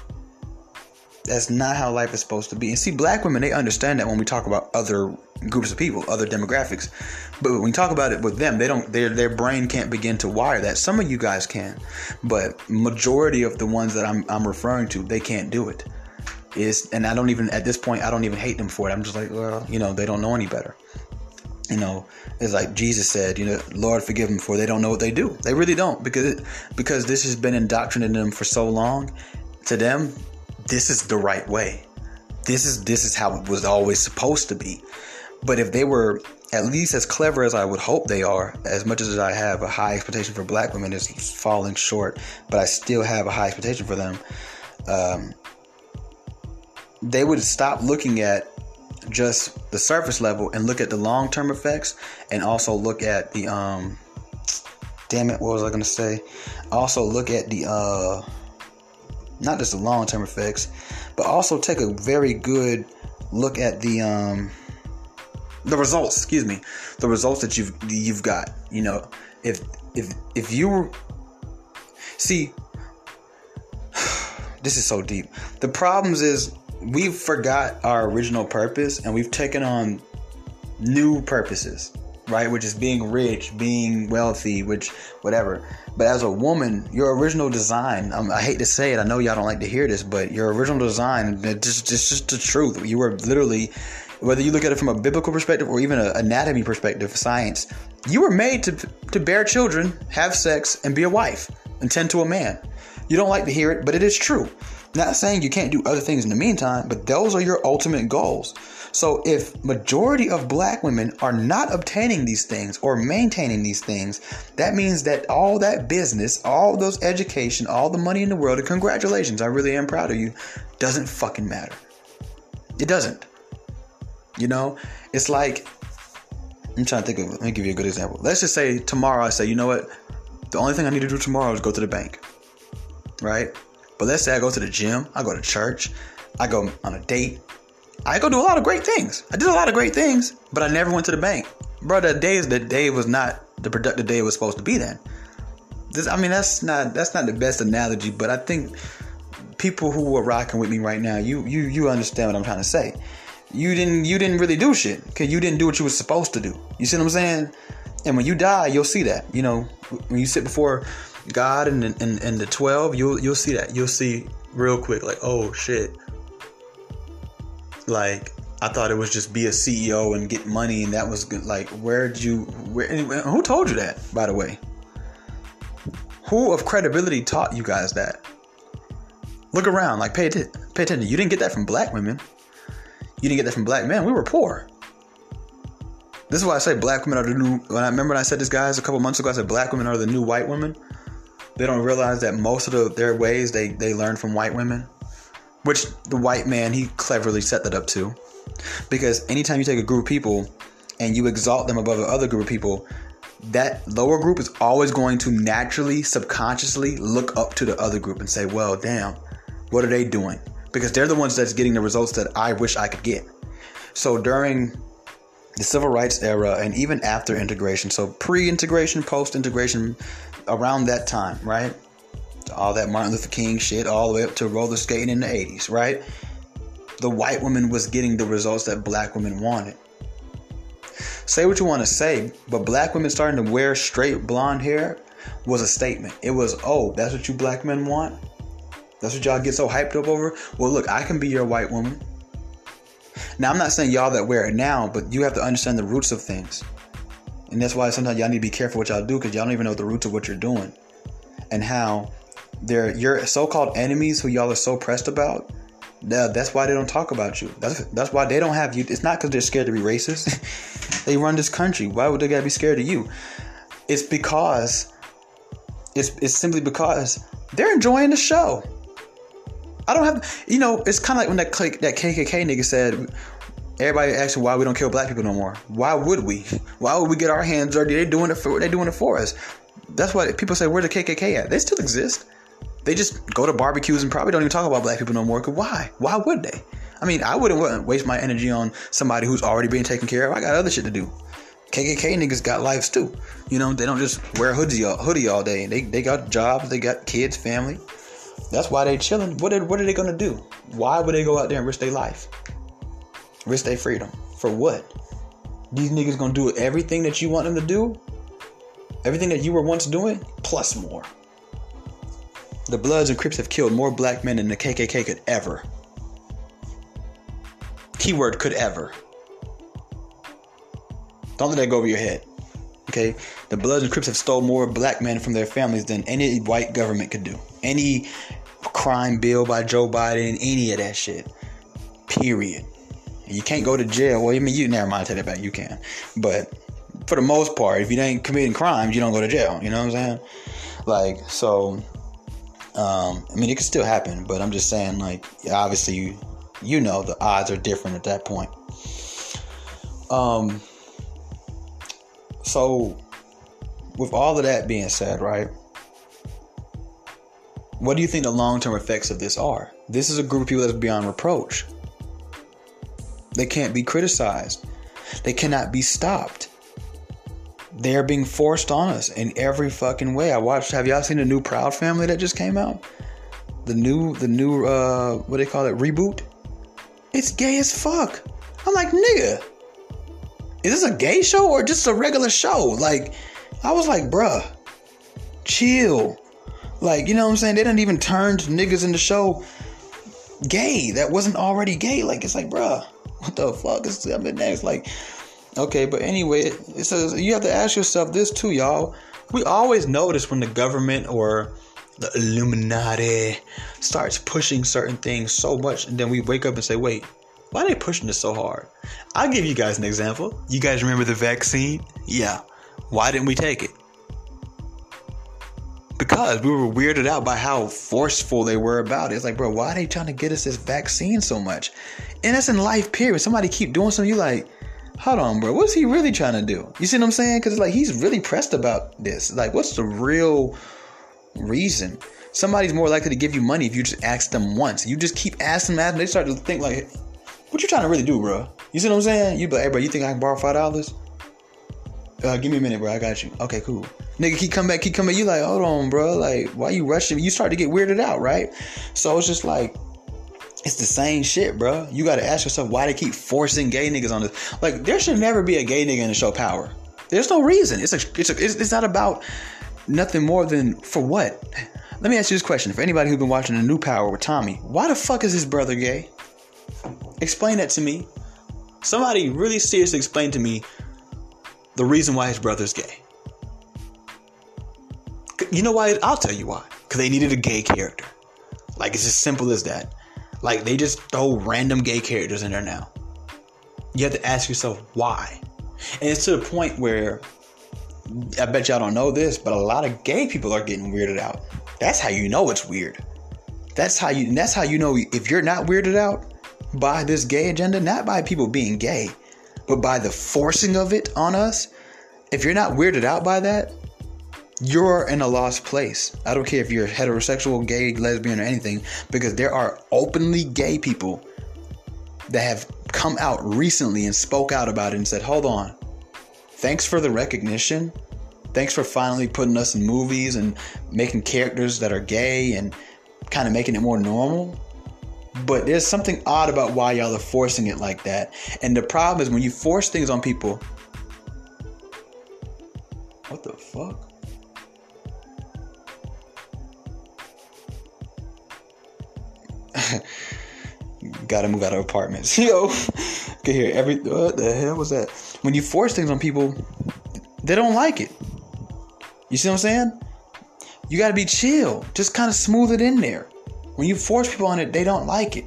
That's not how life is supposed to be. And see, black women, they understand that when we talk about other groups of people, other demographics. But when we talk about it with them, they don't their their brain can't begin to wire that. Some of you guys can, but majority of the ones that I'm I'm referring to, they can't do it. Is and I don't even at this point I don't even hate them for it. I'm just like, well, you know, they don't know any better. You know, it's like Jesus said, you know, Lord forgive them for they don't know what they do. They really don't because because this has been indoctrinated in them for so long. To them, this is the right way. This is this is how it was always supposed to be. But if they were at least as clever as I would hope they are, as much as I have a high expectation for black women is falling short, but I still have a high expectation for them. Um, they would stop looking at just the surface level and look at the long term effects and also look at the um damn it what was i gonna say also look at the uh not just the long term effects, but also take a very good look at the um the results. Excuse me, the results that you've you've got. You know, if if if you were see, *sighs* this is so deep. The problems is we've forgot our original purpose and we've taken on new purposes right? Which is being rich, being wealthy, which whatever. But as a woman, your original design, um, I hate to say it, I know y'all don't like to hear this, but your original design, just, just, just the truth. You were literally, whether you look at it from a biblical perspective or even an anatomy perspective, science, you were made to, to bear children, have sex, and be a wife and tend to a man. You don't like to hear it, but it is true. Not saying you can't do other things in the meantime, but those are your ultimate goals. So if majority of black women are not obtaining these things or maintaining these things, that means that all that business, all those education, all the money in the world, and congratulations, I really am proud of you, doesn't fucking matter. It doesn't. You know, it's like I'm trying to think of let me give you a good example. Let's just say tomorrow I say, you know what? The only thing I need to do tomorrow is go to the bank. Right? But let's say I go to the gym, I go to church, I go on a date, I go do a lot of great things. I did a lot of great things, but I never went to the bank. Bro, that day is the day was not the productive day it was supposed to be then. This, I mean, that's not that's not the best analogy, but I think people who are rocking with me right now, you you you understand what I'm trying to say. You didn't you didn't really do shit because you didn't do what you were supposed to do. You see what I'm saying? And when you die, you'll see that. You know, when you sit before God and and, and the twelve, you'll you'll see that. You'll see real quick, like, oh shit, like I thought it was just be a CEO and get money, and that was good. Like, where'd you? Where? Who told you that? By the way, who of credibility taught you guys that? Look around. Like, pay attention. Pay attention. You didn't get that from black women. You didn't get that from black men. We were poor. This is why I say black women are the new. When I remember when I said this, guys, a couple months ago, I said black women are the new white women. They don't realize that most of the, their ways they they learn from white women which the white man he cleverly set that up too, because anytime you take a group of people and you exalt them above the other group of people, that lower group is always going to naturally, subconsciously look up to the other group and say, "Well, damn, what are they doing?" Because they're the ones that's getting the results that I wish I could get. So during the civil rights era and even after integration, so pre-integration, post-integration, around that time, right? All that Martin Luther King shit, all the way up to roller skating in the 80s, right? The white woman was getting the results that black women wanted. Say what you want to say, but black women starting to wear straight blonde hair was a statement. It was, oh, that's what you black men want? That's what y'all get so hyped up over? Well, look, I can be your white woman. Now, I'm not saying y'all that wear it now, but you have to understand the roots of things. And that's why sometimes y'all need to be careful what y'all do because y'all don't even know the roots of what you're doing and how they're your so-called enemies who y'all are so pressed about. That's why they don't talk about you. That's that's why they don't have you. It's not because they're scared to be racist. *laughs* they run this country. Why would they gotta be scared of you? It's because it's it's simply because they're enjoying the show. I don't have, you know, it's kind of like when that that KKK nigga said, everybody asking why we don't kill black people no more. Why would we? Why would we get our hands dirty? They're doing it for they're doing it for us. That's why people say, where the KKK at? They still exist. They just go to barbecues and probably don't even talk about black people no more. Cause why? Why would they? I mean, I wouldn't waste my energy on somebody who's already being taken care of. I got other shit to do. KKK niggas got lives too. You know, they don't just wear hoodie all, hoodie all day. They, they got jobs, they got kids, family. That's why they chilling. What are, what are they gonna do? Why would they go out there and risk their life? Risk their freedom. For what? These niggas gonna do everything that you want them to do? Everything that you were once doing, plus more. The Bloods and Crips have killed more black men than the KKK could ever. Keyword could ever. Don't let that go over your head. Okay? The Bloods and Crips have stole more black men from their families than any white government could do. Any crime bill by Joe Biden, any of that shit. Period. You can't go to jail. Well, I mean, you never mind. Take that back. You can, but for the most part, if you ain't committing crimes, you don't go to jail. You know what I'm saying? Like, so. Um, I mean, it could still happen, but I'm just saying, like, obviously, you, you know, the odds are different at that point. Um. So, with all of that being said, right? What do you think the long term effects of this are? This is a group of people that's beyond reproach. They can't be criticized, they cannot be stopped. They're being forced on us in every fucking way. I watched. Have y'all seen the new Proud Family that just came out? The new, the new, uh, what do they call it, reboot. It's gay as fuck. I'm like, nigga, is this a gay show or just a regular show? Like, I was like, bruh, chill. Like, you know what I'm saying? They didn't even turn niggas in the show gay that wasn't already gay. Like, it's like, bruh, what the fuck is I next? like, okay, but anyway, it says you have to ask yourself this too, y'all. We always notice when the government or the Illuminati starts pushing certain things so much, and then we wake up and say, wait, why are they pushing this so hard? I'll give you guys an example. You guys remember the vaccine? Yeah. Why didn't we take it? Because we were weirded out by how forceful they were about it. It's like, bro, why are they trying to get us this vaccine so much? And that's in life, period. Somebody keep doing something, you like, hold on, bro, what's he really trying to do? You see what I'm saying? Because like he's really pressed about this. Like, what's the real reason? Somebody's more likely to give you money if you just ask them once. You just keep asking them, they start to think like, what you trying to really do, bro? You see what I'm saying? You be like, hey, bro, you think I can borrow five dollars? Uh, give me a minute, bro. I got you. Okay, cool. Nigga, keep coming back, keep coming. You like, hold on, bro. Like, why you rushing? You start to get weirded out, right? So it's just like, it's the same shit, bro. You got to ask yourself why they keep forcing gay niggas on this. Like, there should never be a gay nigga in the show Power. There's no reason. It's a, it's a, it's, it's not about nothing more than for what. Let me ask you this question: For anybody who's been watching the new Power with Tommy, why the fuck is his brother gay? Explain that to me. Somebody really seriously explain to me the reason why his brother's gay. You know why? I'll tell you why. Because they needed a gay character. Like, it's as simple as that. Like, they just throw random gay characters in there now. You have to ask yourself why. And it's to the point where I bet y'all don't know this, but a lot of gay people are getting weirded out. That's how you know it's weird. That's how you. That's how you know if you're not weirded out by this gay agenda, not by people being gay, but by the forcing of it on us. If you're not weirded out by that, you're in a lost place. I don't care if you're heterosexual, gay, lesbian, or anything, because there are openly gay people that have come out recently and spoke out about it and said, hold on, thanks for the recognition. Thanks for finally putting us in movies and making characters that are gay and kind of making it more normal. But there's something odd about why y'all are forcing it like that. And the problem is when you force things on people. What the fuck? *laughs* Gotta move out of apartments. *laughs* Yo, can hear every. What the hell was that? When you force things on people, they don't like it. You see what I'm saying? You gotta be chill. Just kind of smooth it in there. When you force people on it, they don't like it.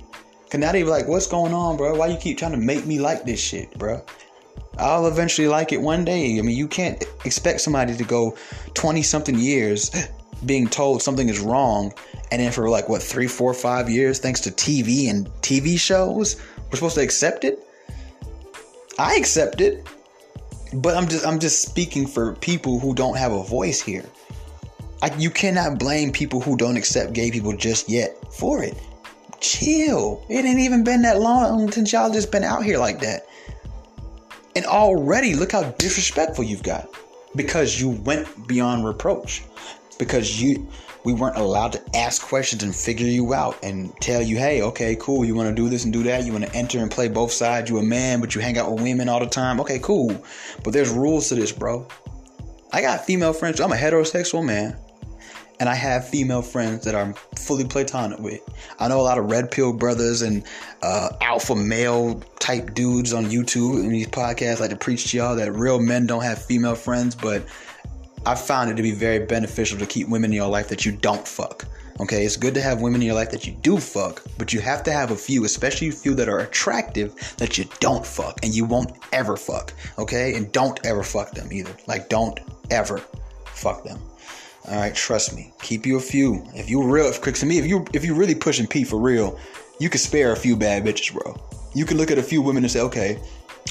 Cause now they be like, "What's going on, bro? Why you keep trying to make me like this shit, bro?" I'll eventually like it one day. I mean, you can't expect somebody to go 20 something years *gasps* being told something is wrong and then for like what three four five years thanks to tv and tv shows we're supposed to accept it i accept it but i'm just i'm just speaking for people who don't have a voice here I, you cannot blame people who don't accept gay people just yet for it chill it ain't even been that long since y'all just been out here like that and already look how disrespectful you've got because you went beyond reproach because you we weren't allowed to ask questions and figure you out and tell you, hey, okay, cool, you want to do this and do that. You want to enter and play both sides. You a man, but you hang out with women all the time. Okay, cool. But there's rules to this, bro. I got female friends. I'm a heterosexual man. And I have female friends that I'm fully platonic with. I know a lot of red pill brothers and uh, alpha male type dudes on YouTube and these podcasts like to preach to y'all that real men don't have female friends, but I found it to be very beneficial to keep women in your life that you don't fuck. Okay, it's good to have women in your life that you do fuck, but you have to have a few, especially a few that are attractive that you don't fuck and you won't ever fuck. Okay, and don't ever fuck them either. Like, don't ever fuck them. All right, trust me. Keep you a few. If you real, if to me, if you if you really pushing P for real, you can spare a few bad bitches, bro. You can look at a few women and say, okay,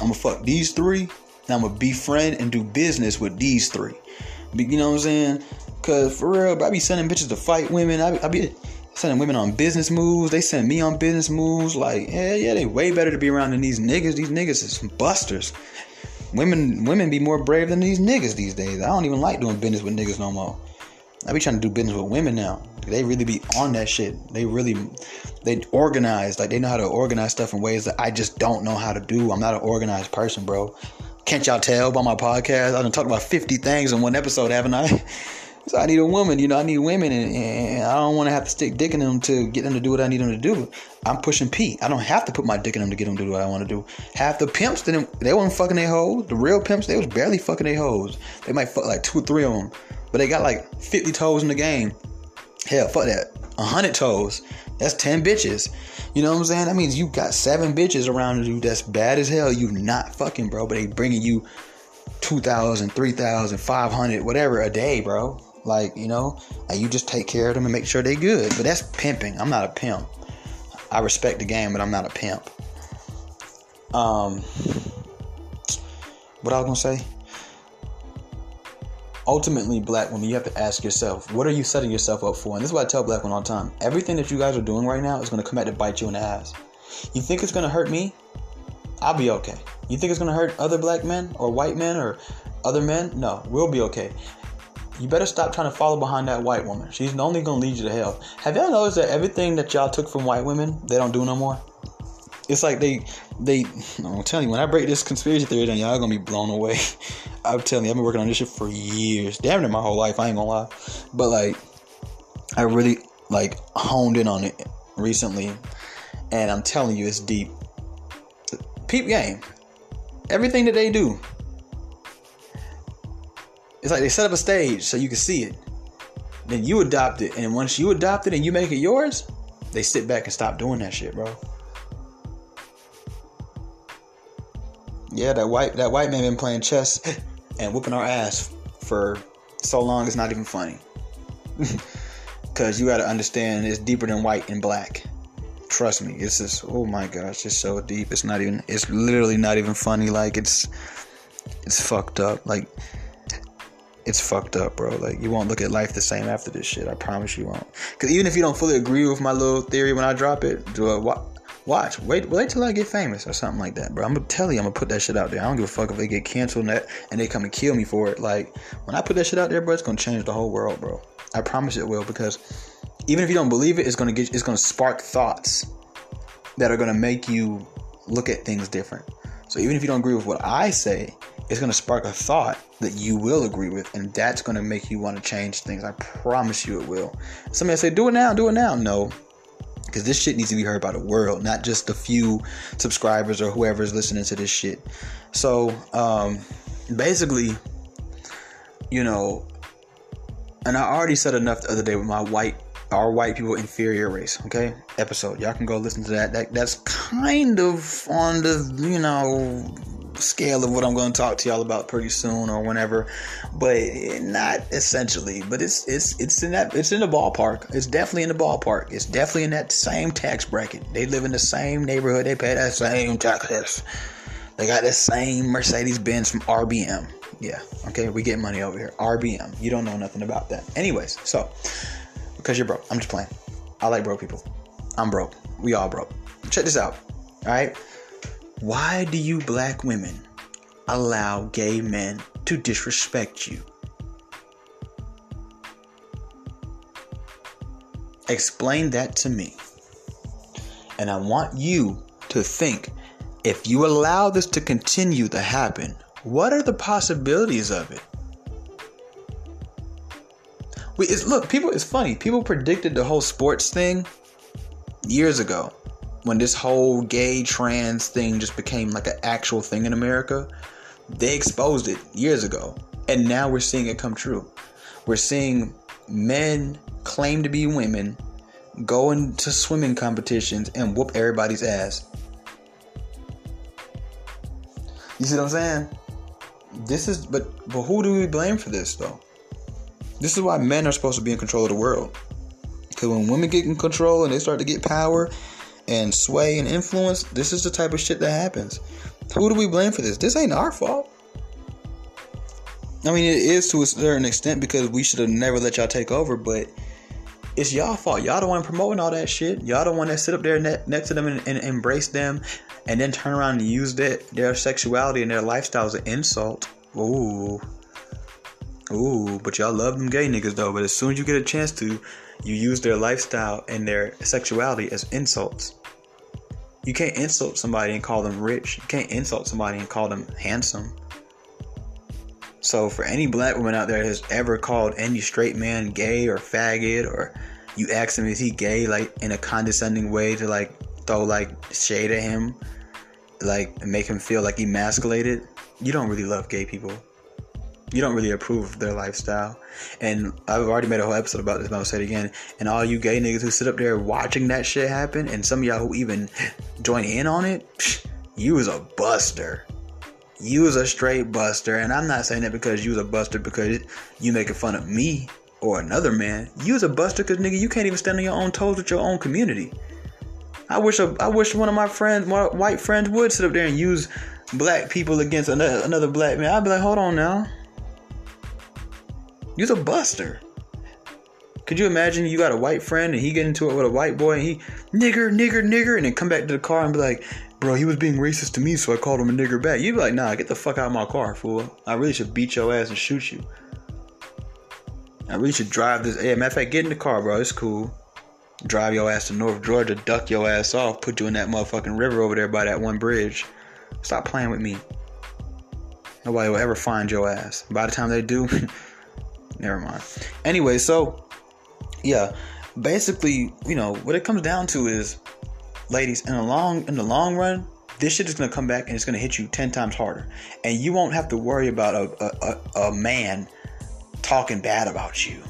I'm gonna fuck these three, and I'm gonna befriend and do business with these three. You know what I'm saying? Cause for real, I be sending bitches to fight women. I be, I be sending women on business moves. They send me on business moves. Like, yeah, yeah, they way better to be around than these niggas. These niggas is busters. Women, women be more brave than these niggas these days. I don't even like doing business with niggas no more. I be trying to do business with women now. They really be on that shit. They really, they organize. Like they know how to organize stuff in ways that I just don't know how to do. I'm not an organized person, bro. Can't y'all tell by my podcast? I've been talking about 50 things in one episode, haven't I? *laughs* so I need a woman, you know, I need women, and, and I don't want to have to stick dick in them to get them to do what I need them to do. I'm pushing P. I don't have to put my dick in them to get them to do what I want to do. Half the pimps, they, they weren't fucking their hoes. The real pimps, they was barely fucking their hoes. They might fuck like two or three of them, but they got like 50 toes in the game. Hell, fuck that. 100 toes. That's 10 bitches. You know what I'm saying? That means you got seven bitches around you that's bad as hell. You not fucking, bro, but they bringing you 2,000, 3,000, 500, whatever a day, bro. Like, you know, and you just take care of them and make sure they good. But that's pimping. I'm not a pimp. I respect the game, but I'm not a pimp. Um, what I was gonna say? Ultimately, black women, you have to ask yourself, what are you setting yourself up for? And this is what I tell black women all the time. Everything that you guys are doing right now is going to come back to bite you in the ass. You think it's going to hurt me? I'll be okay. You think it's going to hurt other black men or white men or other men? No, we'll be okay. You better stop trying to follow behind that white woman. She's only going to lead you to hell. Have y'all noticed that everything that y'all took from white women, they don't do no more? It's like they they I'm telling you, when I break this conspiracy theory down, y'all gonna be blown away. *laughs* I'm telling you, I've been working on this shit for years. Damn near my whole life, I ain't gonna lie. But like I really like honed in on it recently. And I'm telling you, it's deep. Peep game. Everything that they do. It's like they set up a stage so you can see it. Then you adopt it. And once you adopt it and you make it yours, they sit back and stop doing that shit, bro. Yeah, that white that white man been playing chess *laughs* and whooping our ass for so long it's not even funny. *laughs* Cause you gotta understand it's deeper than white and black. Trust me, it's just oh my gosh, it's so deep. It's not even it's literally not even funny. Like it's it's fucked up. Like it's fucked up, bro. Like you won't look at life the same after this shit. I promise you won't. Cause even if you don't fully agree with my little theory when I drop it, do a watch. Wait, wait till I get famous or something like that, bro. I'm gonna tell you, I'm gonna put that shit out there. I don't give a fuck if they get canceled and, that, and they come and kill me for it. Like when I put that shit out there, bro, it's gonna change the whole world, bro. I promise it will because even if you don't believe it, it's gonna get it's gonna spark thoughts that are gonna make you look at things different. So even if you don't agree with what I say, it's gonna spark a thought that you will agree with, and that's gonna make you want to change things. I promise you it will. Somebody say, do it now, do it now. No. Because this shit needs to be heard by the world, not just a few subscribers or whoever's listening to this shit. So, um, basically, you know, and I already said enough the other day with my white our white people inferior race okay? Episode. Y'all can go listen to that, that that's kind of on the you know scale of what i'm going to talk to y'all about pretty soon or whenever but not essentially but it's it's it's in that it's in the ballpark it's definitely in the ballpark it's definitely in that same tax bracket they live in the same neighborhood they pay that same taxes they got the same mercedes benz from rbm yeah. Okay, we get money over here. RBM. You don't know nothing about that. Anyways, so because you're broke. I'm just playing. I like broke people. I'm broke. We all broke. Check this out. All right. Why do you black women allow gay men to disrespect you? Explain that to me. And I want you to think if you allow this to continue to happen, what are the possibilities of it? It's, look, people. It's funny. People predicted the whole sports thing years ago when this whole gay trans thing just became like an actual thing in America. They exposed it years ago, and now we're seeing it come true. We're seeing men claim to be women go into swimming competitions and whoop everybody's ass. You see what I'm saying? This is, but but who do we blame for this though? This is why men are supposed to be in control of the world. Because when women get in control and they start to get power and sway and influence, this is the type of shit that happens. Who do we blame for this? This ain't our fault. I mean, it is to a certain extent because we should have never let y'all take over, but it's y'all fault. Y'all the one promoting all that shit. Y'all the one that sit up there ne- next to them and, and, embrace them and then turn around and use their, their sexuality and their lifestyle as an insult. Ooh. Ooh, but y'all love them gay niggas though. But as soon as you get a chance to, you use their lifestyle and their sexuality as insults. You can't insult somebody and call them rich. You can't insult somebody and call them handsome. So for any black woman out there that has ever called any straight man gay or faggot or you ask him is he gay like in a condescending way to like throw like shade at him, like make him feel like emasculated, you don't really love gay people you don't really approve of their lifestyle. And I've already made a whole episode about this, but I'll say it again. And all you gay niggas who sit up there watching that shit happen, and some of y'all who even join in on it, psh, you was a buster. You was a straight buster. And I'm not saying that because you was a buster because you making fun of me or another man. You was a buster because nigga, you can't even stand on your own toes with your own community. I wish a, I wish one of my friends, my white friends, would sit up there and use black people against another, another black man. I'd be like, hold on now You're a buster. Could you imagine you got a white friend and he get into it with a white boy and he nigger, nigger, nigger, and then come back to the car and be like, bro, he was being racist to me, so I called him a nigger back. You'd be like, nah, get the fuck out of my car, fool. I really should beat your ass and shoot you. I really should drive this. Hey, matter of fact, get in the car, bro. It's cool. Drive your ass to North Georgia, duck your ass off, put you in that motherfucking river over there by that one bridge. Stop playing with me. Nobody will ever find your ass. By the time they do, *laughs* never mind. Anyway, so yeah, basically, you know, what it comes down to is, ladies, in the long in the long run, this shit is gonna come back and it's gonna hit you ten times harder, and you won't have to worry about a a, a, a man talking bad about you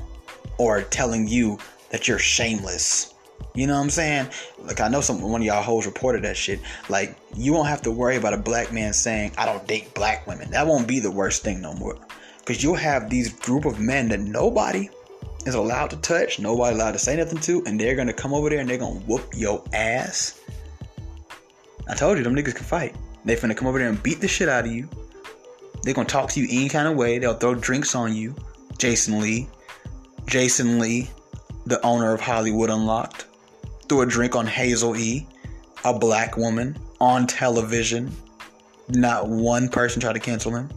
or telling you that you're shameless. You know what I'm saying? Like I know some one of y'all hoes reported that shit. Like you won't have to worry about a black man saying I don't date black women. That won't be the worst thing no more because you'll have these group of men that nobody is allowed to touch, nobody allowed to say nothing to, and they're gonna come over there and they're gonna whoop your ass. I told you, them niggas can fight. They finna come over there and beat the shit out of you. They're gonna talk to you any kind of way. They'll throw drinks on you. Jason Lee. Jason Lee, the owner of Hollywood Unlocked, threw a drink on Hazel E, a black woman, on television. Not one person tried to cancel him.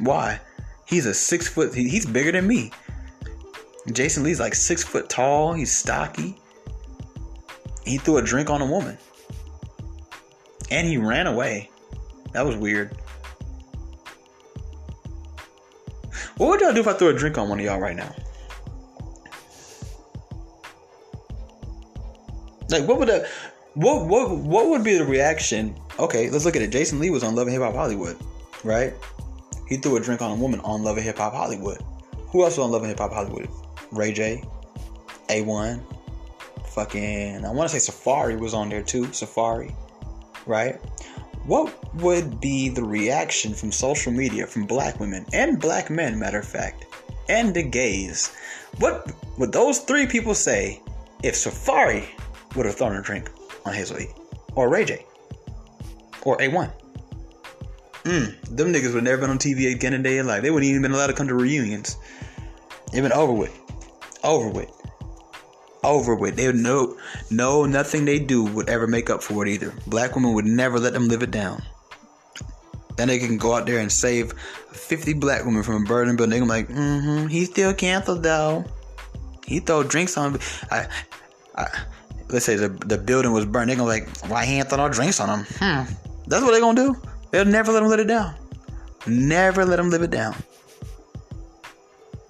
Why? He's a six foot. He's bigger than me. Jason Lee's like six foot tall. He's stocky. He threw a drink on a woman, and he ran away. That was weird. What would y'all do if I threw a drink on one of y'all right now? Like, what would the what what what would be the reaction? Okay, let's look at it. Jason Lee was on Love and Hip Hop Hollywood, right? He threw a drink on a woman on Love and Hip Hop Hollywood. Who else was on Love and Hip Hop Hollywood? Ray J, A1, fucking I want to say Safaree was on there too. Safaree, right? What would be the reaction from social media from black women and black men, matter of fact, and the gays? What would those three people say if Safaree would have thrown a drink on Hazel E or Ray J or A1? Mm, them niggas would never been on TV again in their life. They wouldn't even been allowed to come to reunions. It been over with. Over with. Over with. They would know, no, nothing they do would ever make up for it either. Black women would never let them live it down. Then they can go out there and save 50 black women from a burning building. I'm like, mm-hmm, he still canceled though. He throw drinks on. I, I, let's say the, the building was burned. They're gonna like, why he ain't throw no drinks on him? Hmm. That's what they gonna do. They'll never let him let it down. Never let him live it down.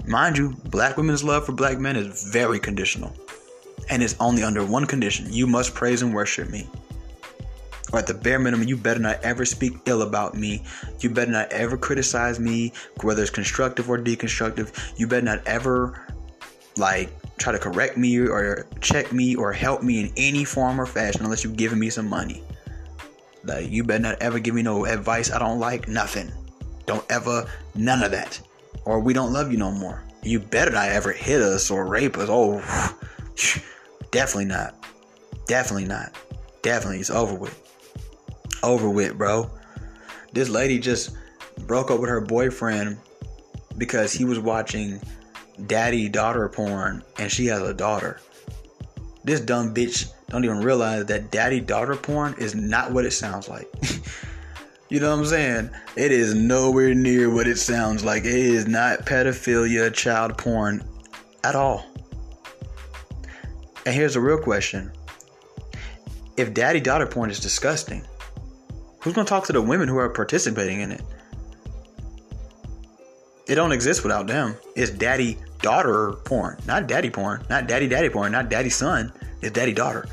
Mind you, black women's love for black men is very conditional. And it's only under one condition you must praise and worship me. Or at the bare minimum, you better not ever speak ill about me. You better not ever criticize me, whether it's constructive or deconstructive. You better not ever, like, try to correct me or check me or help me in any form or fashion unless you've given me some money. Like, you better not ever give me no advice I don't like, nothing. Don't ever, none of that or we don't love you no more. You better not ever hit us or rape us. Oh, *sighs* definitely not. Definitely not. Definitely, it's over with. Over with, bro. This lady just broke up with her boyfriend because he was watching daddy daughter porn and she has a daughter. This dumb bitch don't even realize that daddy daughter porn is not what it sounds like. *laughs* You know what I'm saying? It is nowhere near what it sounds like. It is not pedophilia, child porn at all. And here's a real question If daddy daughter porn is disgusting, who's going to talk to the women who are participating in it? It don't exist without them. It's daddy daughter porn, not daddy porn, not daddy daddy porn, not daddy son. It's daddy daughter.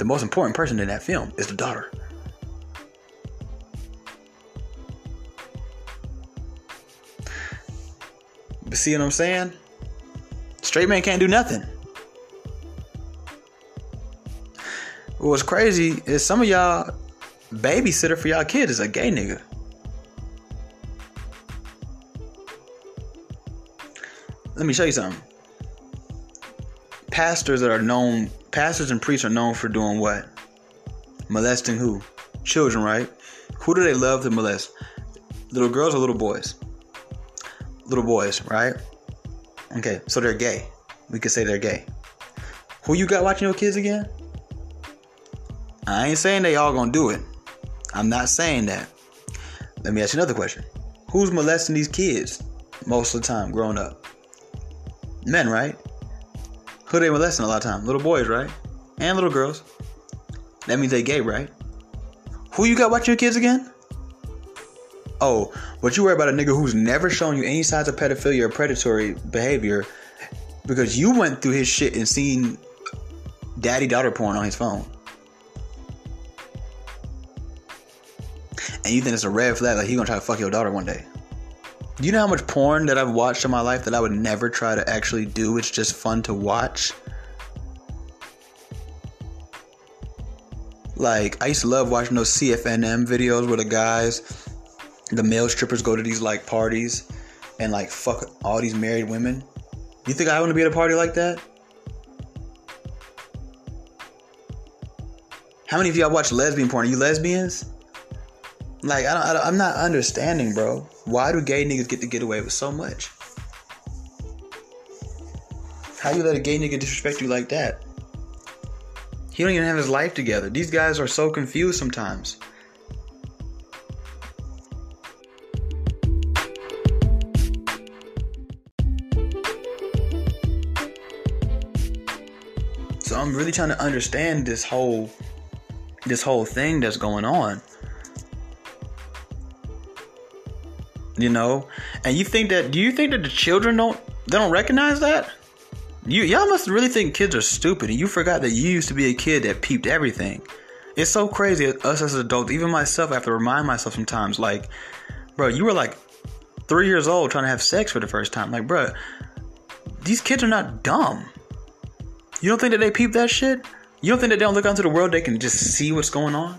The most important person in that film is the daughter. But see what I'm saying? Straight man can't do nothing. What's crazy is some of y'all babysitter for y'all kid is a gay nigga. Let me show you something. Pastors that are known, pastors and priests are known for doing what? Molesting who? Children, right? Who do they love to molest? Little girls or little boys? little boys, right? Okay, so they're gay. We could say they're gay. Who you got watching your kids again? I ain't saying they all gonna do it. I'm not saying that. Let me ask you another question. Who's molesting these kids most of the time growing up? Men, right? Who they molesting a lot of time? Little boys, right? And little girls. That means they gay, right? Who you got watching your kids again? Oh, but you worry about a nigga who's never shown you any signs of pedophilia or predatory behavior because you went through his shit and seen daddy daughter porn on his phone. And you think it's a red flag like he gonna try to fuck your daughter one day. You know how much porn that I've watched in my life that I would never try to actually do? It's just fun to watch. Like I used to love watching those CFNM videos where the guys the male strippers go to these like parties and like fuck all these married women You think I want to be at a party like that? How many of y'all watch lesbian porn? Are you lesbians? Like, I don't, I don't, I'm not understanding, bro. Why do gay niggas get to get away with so much? How you let a gay nigga disrespect you like that? He don't even have his life together. These guys are so confused sometimes. So I'm really trying to understand this whole this whole thing that's going on. You know? And you think that do you think that the children don't they don't recognize that? You y'all must really think kids are stupid and you forgot that you used to be a kid that peeped everything. It's so crazy us as adults, even myself I have to remind myself sometimes like, bro, you were like 3 years old trying to have sex for the first time. Like, bro, these kids are not dumb. You don't think that they peep that shit? You don't think that they don't look out into the world, they can just see what's going on?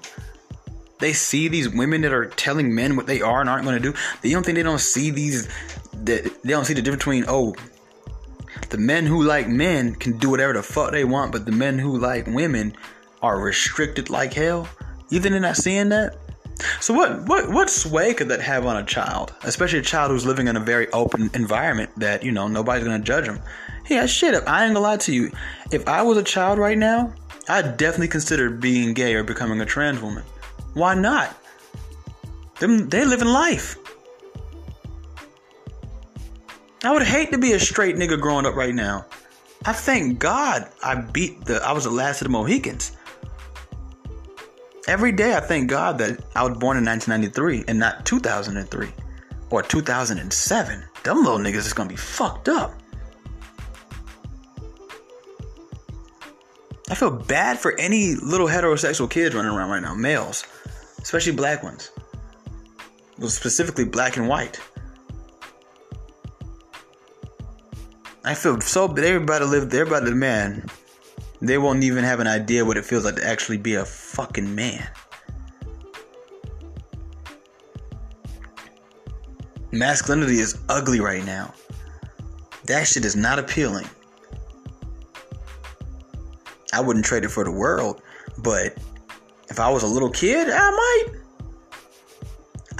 They see these women that are telling men what they are and aren't going to do. You don't think they don't see these, they don't see the difference between, oh, the men who like men can do whatever the fuck they want, but the men who like women are restricted like hell? You think they're not seeing that? So what what what sway could that have on a child, especially a child who's living in a very open environment that you know nobody's gonna judge them? Yeah, shit. If I ain't gonna lie to you, if I was a child right now, I'd definitely consider being gay or becoming a trans woman. Why not? Them they living life. I would hate to be a straight nigga growing up right now. I thank God I beat the I was the last of the Mohicans. Every day I thank God that I was born in 1993 and not 2003 or 2007. Them little niggas is gonna be fucked up. I feel bad for any little heterosexual kids running around right now, males, especially black ones. Well, specifically black and white. I feel so to live, about to, man, they won't even have an idea what it feels like to actually be a fucking man. Masculinity is ugly right now. That shit is not appealing. I wouldn't trade it for the world, but if I was a little kid, I might.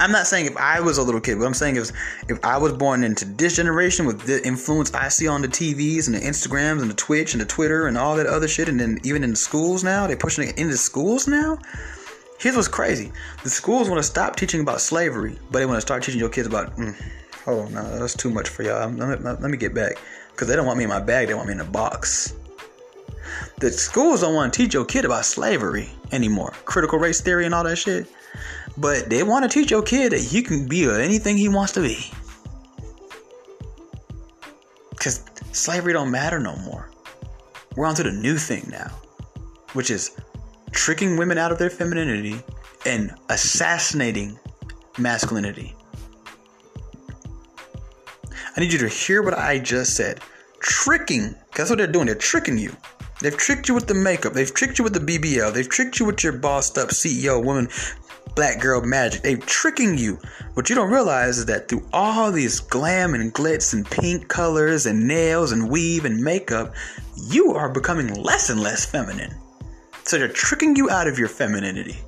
I'm not saying if I was a little kid, but I'm saying if if I was born into this generation with the influence I see on the TVs and the Instagrams and the Twitch and the Twitter and all that other shit, and then even in the schools now, they're pushing it into schools now. Here's what's crazy: the schools want to stop teaching about slavery, but they want to start teaching your kids about. Mm, oh no, that's too much for y'all. Let me, let me get back because they don't want me in my bag; they want me in a box. The schools don't want to teach your kid about slavery anymore, critical race theory and all that shit. But they want to teach your kid that he can be anything he wants to be. Cause slavery don't matter no more. We're on to the new thing now, which is tricking women out of their femininity and assassinating masculinity. I need you to hear what I just said. Tricking. That's what they're doing. They're tricking you. They've tricked you with the makeup. They've tricked you with the BBL. They've tricked you with your bossed up CEO woman black girl magic. They're tricking you. What you don't realize is that through all these glam and glitz and pink colors and nails and weave and makeup, you are becoming less and less feminine. So they're tricking you out of your femininity.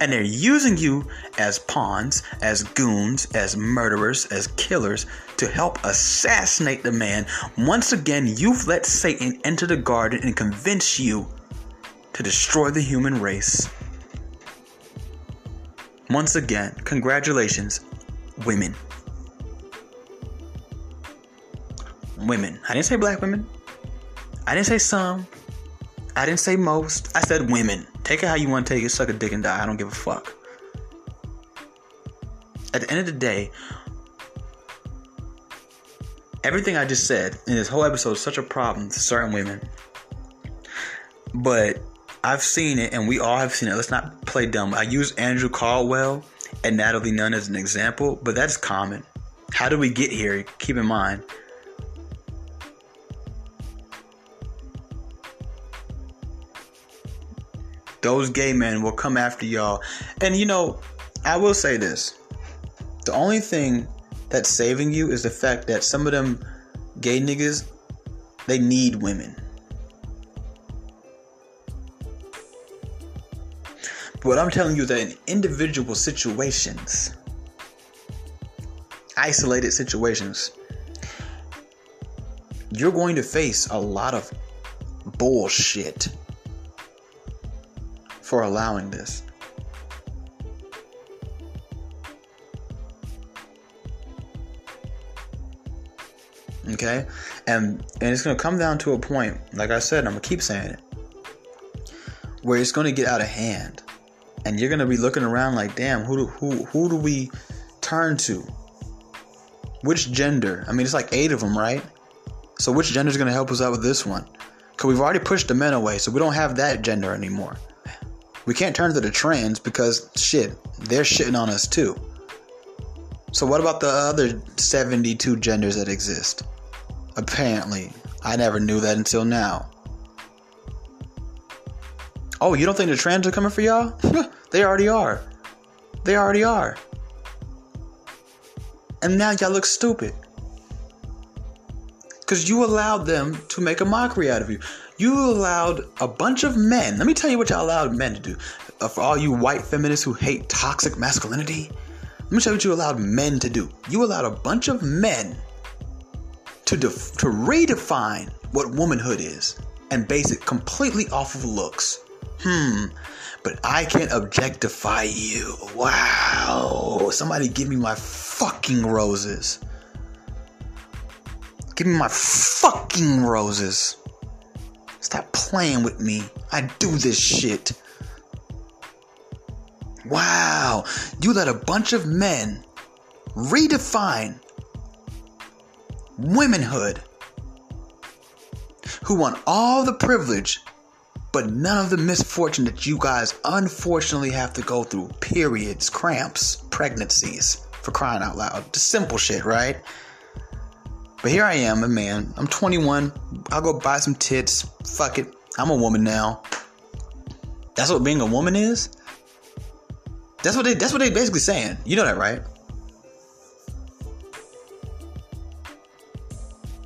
And they're using you as pawns, as goons, as murderers, as killers to help assassinate the man. Once again, you've let Satan enter the garden and convince you to destroy the human race. Once again, congratulations, women. Women. I didn't say black women. I didn't say some. I didn't say most. I said women. Take it how you want to take it. Suck a dick and die. I don't give a fuck. At the end of the day, everything I just said in this whole episode is such a problem to certain women. But I've seen it, and we all have seen it. Let's not play dumb. I use Andrew Caldwell and Natalie Nunn as an example, but that's common. How do we get here? Keep in mind. Those gay men will come after y'all. And you know, I will say this. The only thing that's saving you is the fact that some of them gay niggas, they need women. But what I'm telling you is that in individual situations, isolated situations, you're going to face a lot of bullshit for allowing this. Okay? And and it's gonna come down to a point, like I said, I'm gonna keep saying it, where it's gonna get out of hand. And you're gonna be looking around like, damn, who do who who do we turn to? Which gender? I mean it's like eight of them, right? So which gender is gonna help us out with this one? Cause we've already pushed the men away, so we don't have that gender anymore. We can't turn to the trans because shit, they're shitting on us too. So what about the other 72 genders that exist? Apparently, I never knew that until now. Oh, you don't think the trans are coming for y'all? *laughs* they already are. They already are. And now y'all look stupid. Because you allowed them to make a mockery out of you. You allowed a bunch of men. Let me tell you what y'all allowed men to do. Uh, for all you white feminists who hate toxic masculinity, let me tell you what you allowed men to do. You allowed a bunch of men to def- to redefine what womanhood is and base it completely off of looks. Hmm. But I can't objectify you. Wow. Somebody give me my fucking roses. Give me my fucking roses. Stop playing with me. I do this shit. Wow. You let a bunch of men redefine womanhood who want all the privilege but none of the misfortune that you guys unfortunately have to go through periods, cramps, pregnancies, for crying out loud. The simple shit, right? But here I am, a man. I'm 21. I'll go buy some tits. Fuck it. I'm a woman now. That's what being a woman is? That's what they that's what they basically saying. You know that, right?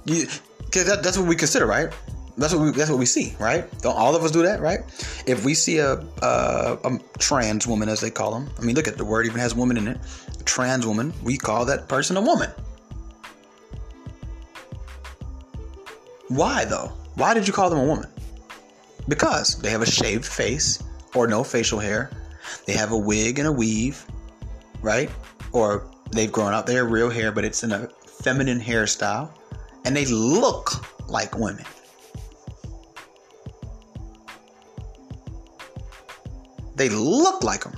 You, cause that, that's what we consider, right? That's what we that's what we see, right? Don't all of us do that, right? If we see a, a, a trans woman, as they call them, I mean, look at the word even has woman in it. A trans woman, we call that person a woman. Why though? Why did you call them a woman? Because they have a shaved face or no facial hair. They have a wig and a weave, right? Or they've grown out their real hair, but it's in a feminine hairstyle and they look like women. They look like them.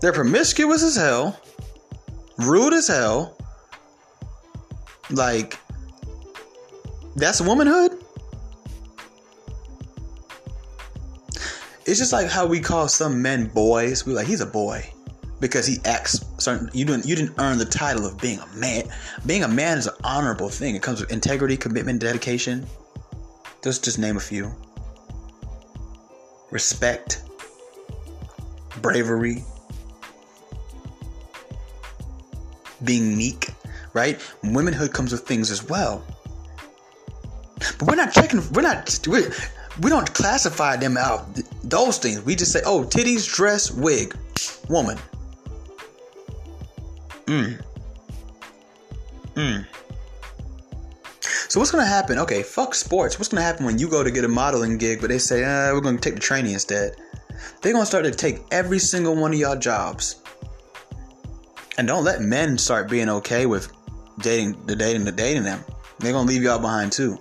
They're promiscuous as hell, rude as hell. Like, that's womanhood? It's just like how we call some men boys. We're like, he's a boy. Because he acts certain you didn't you didn't earn the title of being a man. Being a man is an honorable thing. It comes with integrity commitment dedication. Just just name a few. Respect. Bravery. Being meek right womanhood comes with things as well but we're not checking we're not we're, we don't classify them out those things we just say oh titties dress wig woman Mm. Mm. So what's gonna happen? Okay, fuck sports. What's gonna happen when you go to get a modeling gig, but they say, uh, we're gonna take the training instead? They're gonna start to take every single one of y'all jobs. And don't let men start being okay with dating the dating the dating them. They're gonna leave y'all behind too.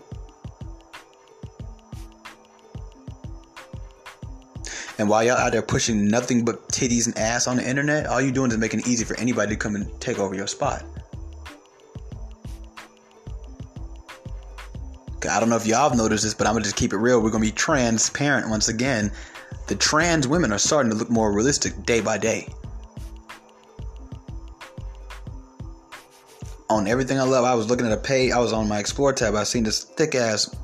And while y'all out there pushing nothing but titties and ass on the internet, all you're doing is making it easy for anybody to come and take over your spot. I don't know if y'all have noticed this, but I'm gonna just keep it real. We're gonna be transparent once again. The trans women are starting to look more realistic day by day. On everything I love, I was looking at a page. I was on my Explore tab. I seen this thick ass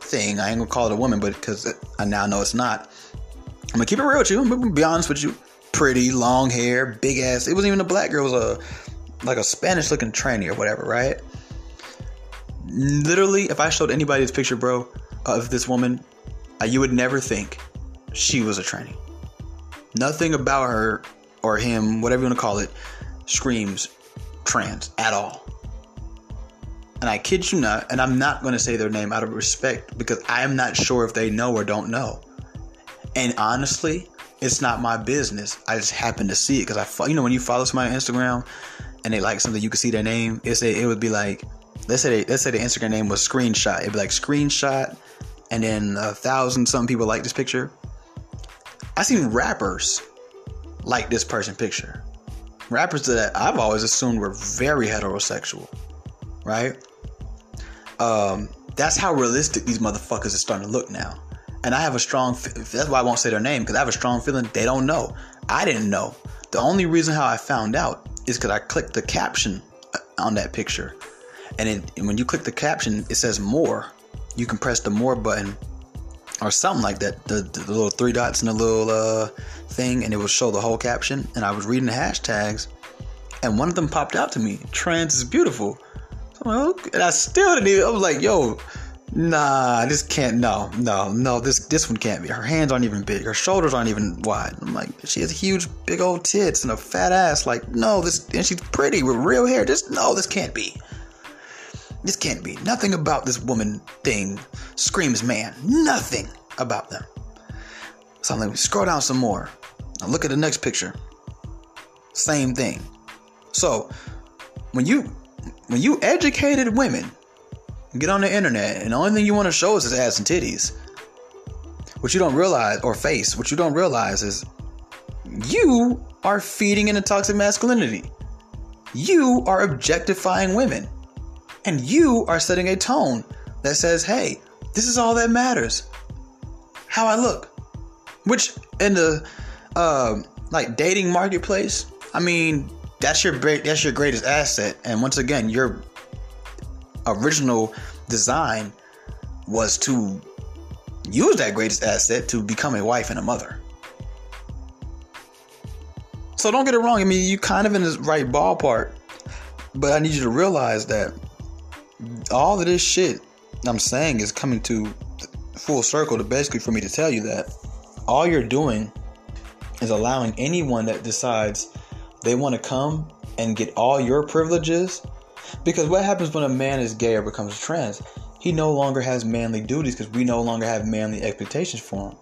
thing. I ain't gonna call it a woman, but because I now know it's not. I'm gonna keep it real with you. I'm gonna be honest with you. Pretty, long hair, big ass. It wasn't even a black girl. It was a like a Spanish looking tranny or whatever, right? Literally, if I showed anybody this picture, bro, of this woman, you would never think she was a tranny. Nothing about her or him, whatever you want to call it, screams trans at all. And I kid you not, and I'm not going to say their name out of respect because I am not sure if they know or don't know. And honestly, it's not my business. I just happen to see it because I, you know, when you follow somebody on Instagram and they like something, you can see their name. It's a, it would be like, let's say, they, let's say the Instagram name was screenshot. It'd be like screenshot, and then a thousand some people like this picture. I seen rappers like this person picture. Rappers that I've always assumed were very heterosexual, right? Um, that's how realistic these motherfuckers are starting to look now. And I have a strong, that's why I won't say their name, because I have a strong feeling they don't know. I didn't know. The only reason how I found out is because I clicked the caption uh, on that picture. And, it, and when you click the caption, it says more. You can press the more button or something like that. The, the, little three dots and the little uh, thing, and it would show the whole caption. And I was reading the hashtags, and one of them popped out to me. Trans is beautiful. So like, okay. And I still didn't even. I was like, yo, nah, this can't. No, no, no. This this one can't be. Her hands aren't even big. Her shoulders aren't even wide. I'm like, she has huge, big old tits and a fat ass. Like, no, this and she's pretty with real hair. Just no, this can't be. This can't be. Nothing about this woman thing screams man. Nothing about them. So I'm like, scroll down some more. Now look at the next picture. Same thing. So when you when you educated women get on the internet and the only thing you want to show us is ass and titties, what you don't realize or face, what you don't realize is you are feeding into toxic masculinity. You are objectifying women. And you are setting a tone that says, hey, this is all that matters. How I look. Which in the uh, like dating marketplace, I mean, that's your that's your greatest asset. And once again, your original design was to use that greatest asset to become a wife and a mother. So don't get it wrong. I mean, you kind of in the right ballpark, but I need you to realize that all of this shit I'm saying is coming to full circle to basically for me to tell you that all you're doing is allowing anyone that decides they want to come and get all your privileges. Because what happens when a man is gay or becomes trans? He no longer has manly duties because we no longer have manly expectations for him.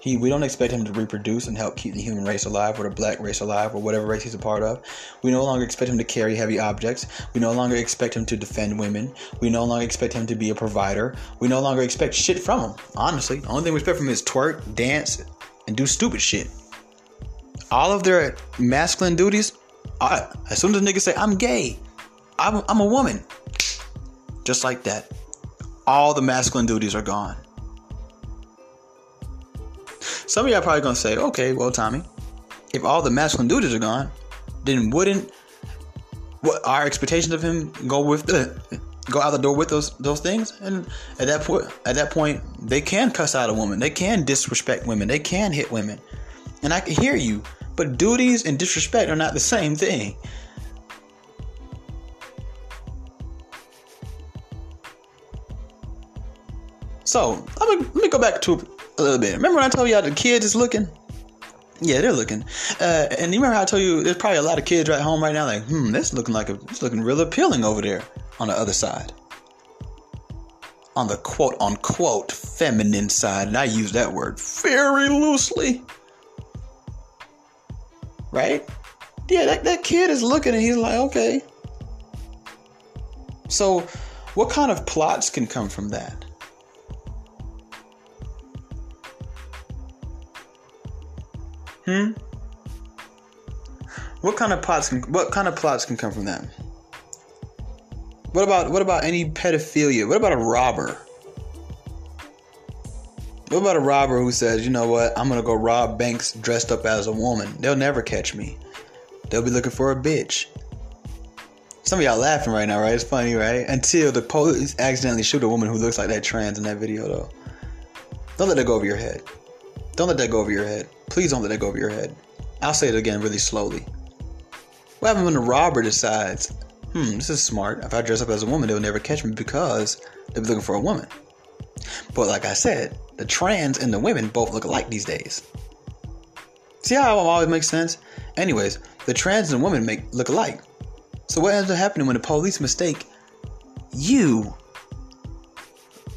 He, we don't expect him to reproduce and help keep the human race alive or the black race alive or whatever race he's a part of. We no longer expect him to carry heavy objects. We no longer expect him to defend women. We no longer expect him to be a provider. We no longer expect shit from him. Honestly, the only thing we expect from him is twerk, dance, and do stupid shit. All of their masculine duties, I, as soon as a nigga say, I'm gay, I'm, I'm a woman, just like that, all the masculine duties are gone. Some of y'all probably gonna say, okay, well, Tommy, if all the masculine duties are gone, then wouldn't what our expectations of him go with the go out the door with those those things? And at that point, at that point, they can cuss out a woman, they can disrespect women, they can hit women, and I can hear you. But duties and disrespect are not the same thing. So let me let me go back to a little bit. Remember when I told you how the kids is looking? Yeah, they're looking. Uh, and you remember I told you there's probably a lot of kids right home right now like, hmm, this looking like a, it's looking real appealing over there on the other side. On the quote unquote feminine side, and I use that word very loosely. Right? Yeah, that, that kid is looking and he's like, okay. So, what kind of plots can come from that? Hmm. What kind of plots can what kind of plots can come from that? What about what about any pedophilia? What about a robber? What about a robber who says, you know what, I'm gonna go rob banks dressed up as a woman? They'll never catch me. They'll be looking for a bitch. Some of y'all laughing right now, right? It's funny, right? Until the police accidentally shoot a woman who looks like that trans in that video, though. Don't let that go over your head. Don't let that go over your head. Please don't let that go over your head. I'll say it again really slowly. What happens when the robber decides, hmm, this is smart. If I dress up as a woman, they'll never catch me because they'll be looking for a woman. But like I said, the trans and the women both look alike these days. See how it always makes sense? Anyways, the trans and women make look alike. So what ends up happening when the police mistake you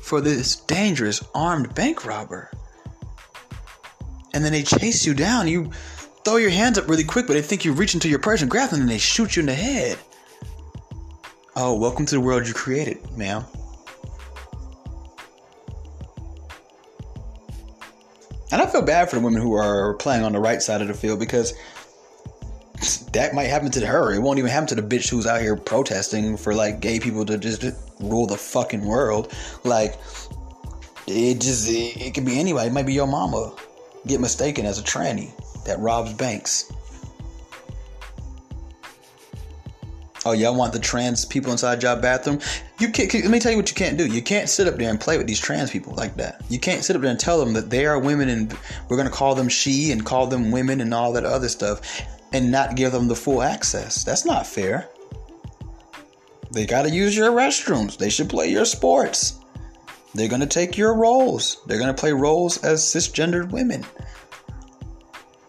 for this dangerous armed bank robber? And then they chase you down. You throw your hands up really quick, but they think you reach into your purse and grab them and they shoot you in the head. Oh, welcome to the world you created, ma'am. And I feel bad for the women who are playing on the right side of the field because that might happen to her. It won't even happen to the bitch who's out here protesting for like gay people to just rule the fucking world. Like it just it, it could be anybody. It might be your mama get mistaken as a tranny that robs banks. Oh, y'all want the trans people inside your bathroom? You can't. Let me tell you what you can't do. You can't sit up there and play with these trans people like that. You can't sit up there and tell them that they are women and we're gonna call them she and call them women and all that other stuff, and not give them the full access. That's not fair. They gotta use your restrooms. They should play your sports. They're gonna take your roles. They're gonna play roles as cisgendered women.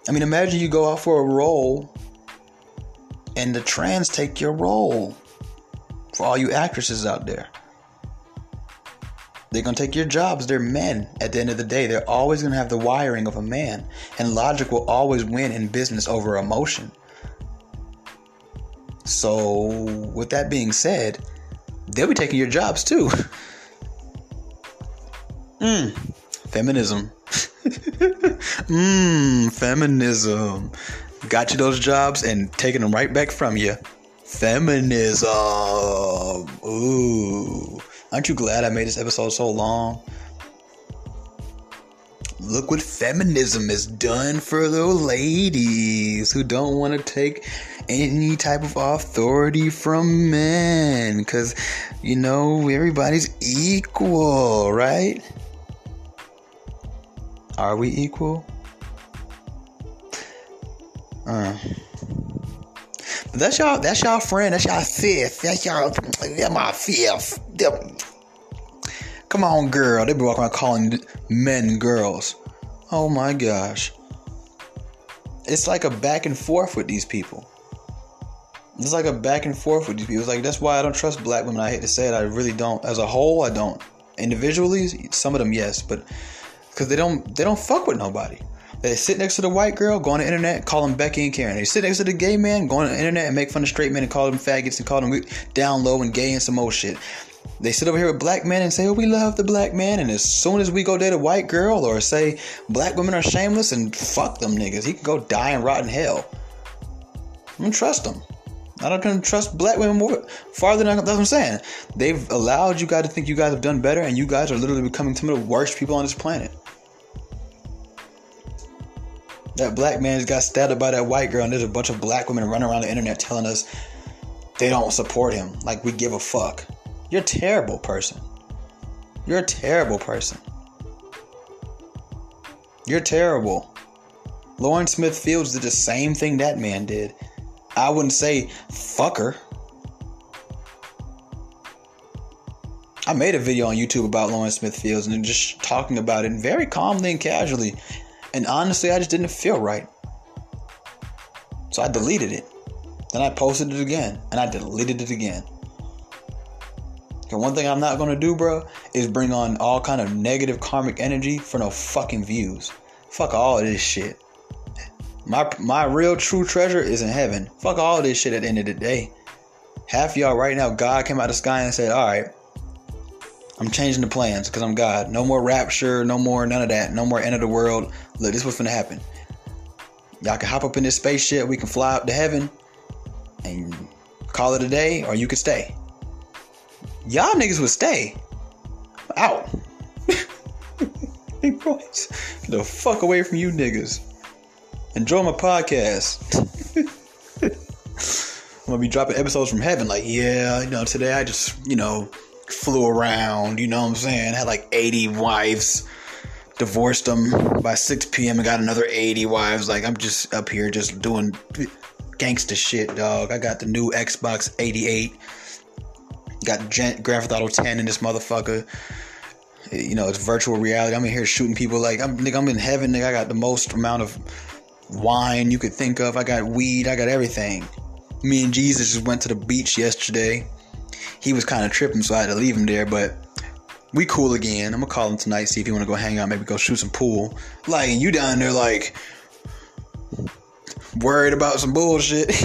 I mean, imagine you go out for a role and the trans take your role. For all you actresses out there, they're gonna take your jobs. They're men. At the end of the day, they're always gonna have the wiring of a man, and logic will always win in business over emotion. So, with that being said, they'll be taking your jobs too. *laughs* Mmm, feminism. Mmm, *laughs* feminism got you those jobs and taking them right back from you. Feminism. Ooh. Aren't you glad I made this episode so long? Look what feminism has done for the ladies who don't want to take any type of authority from men. Because, you know, everybody's equal, right? Are we equal? Uh. That's y'all. That's y'all friend. That's y'all fifth. That's y'all. That's my fifth. Come on, girl. They be walking around calling men girls. Oh my gosh. It's like a back and forth with these people. It's like a back and forth with these people. It's like that's why I don't trust black women. I hate to say it. I really don't. As a whole, I don't. Individually, some of them yes, but because they don't they don't fuck with nobody. They sit next to the white girl, go on the internet, call them Becky and Karen. They sit next to the gay man, go on the internet and make fun of straight men and call them faggots and call them down low and gay and some old shit. They sit over here with black men and say, oh, we love the black man. And as soon as we go date a white girl or say black women are shameless and fuck them niggas, he can go die in hell. I don't trust them. I don't trust black women more farther than that's what I'm saying. They've allowed you guys to think you guys have done better, and you guys are literally becoming some of the worst people on this planet. That black man got stabbed by that white girl, and there's a bunch of black women running around the internet telling us they don't support him. Like we give a fuck. You're a terrible person. You're a terrible person. You're terrible. Lauren Smith Fields did the same thing that man did. I wouldn't say fucker. I made a video on YouTube about Lauren Smith Fields and just talking about it very calmly and casually. And honestly, I just didn't feel right. So I deleted it. Then I posted it again. And I deleted it again. And one thing I'm not gonna do, bro, is bring on all kind of negative karmic energy for no fucking views. Fuck all this shit. My my real true treasure is in heaven. Fuck all this shit at the end of the day. Half y'all right now, God came out of the sky and said, Alright, I'm changing the plans because I'm God. No more rapture, no more none of that. No more end of the world. Look, this is what's gonna happen. Y'all can hop up in this spaceship, we can fly up to heaven and call it a day, or you can stay. Y'all niggas would stay. Out. *laughs* the fuck away from you niggas. Enjoy my podcast. *laughs* I'm gonna be dropping episodes from heaven, like, yeah, you know, today I just, you know, flew around, you know what I'm saying? Had like 80 wives, divorced them by 6 p.m. and got another 80 wives. Like, I'm just up here just doing gangster shit, dog. I got the new Xbox 88. Got Gen- Grand Theft Auto 10 in this motherfucker. You know, it's virtual reality. I'm in here shooting people like I'm. Nigga, I'm in heaven. Nigga, I got the most amount of wine you could think of. I got weed. I got everything. Me and Jesus just went to the beach yesterday. He was kind of tripping, so I had to leave him there. But we cool again. I'm gonna call him tonight, see if he wanna go hang out, maybe go shoot some pool. Like you down there like worried about some bullshit. *laughs*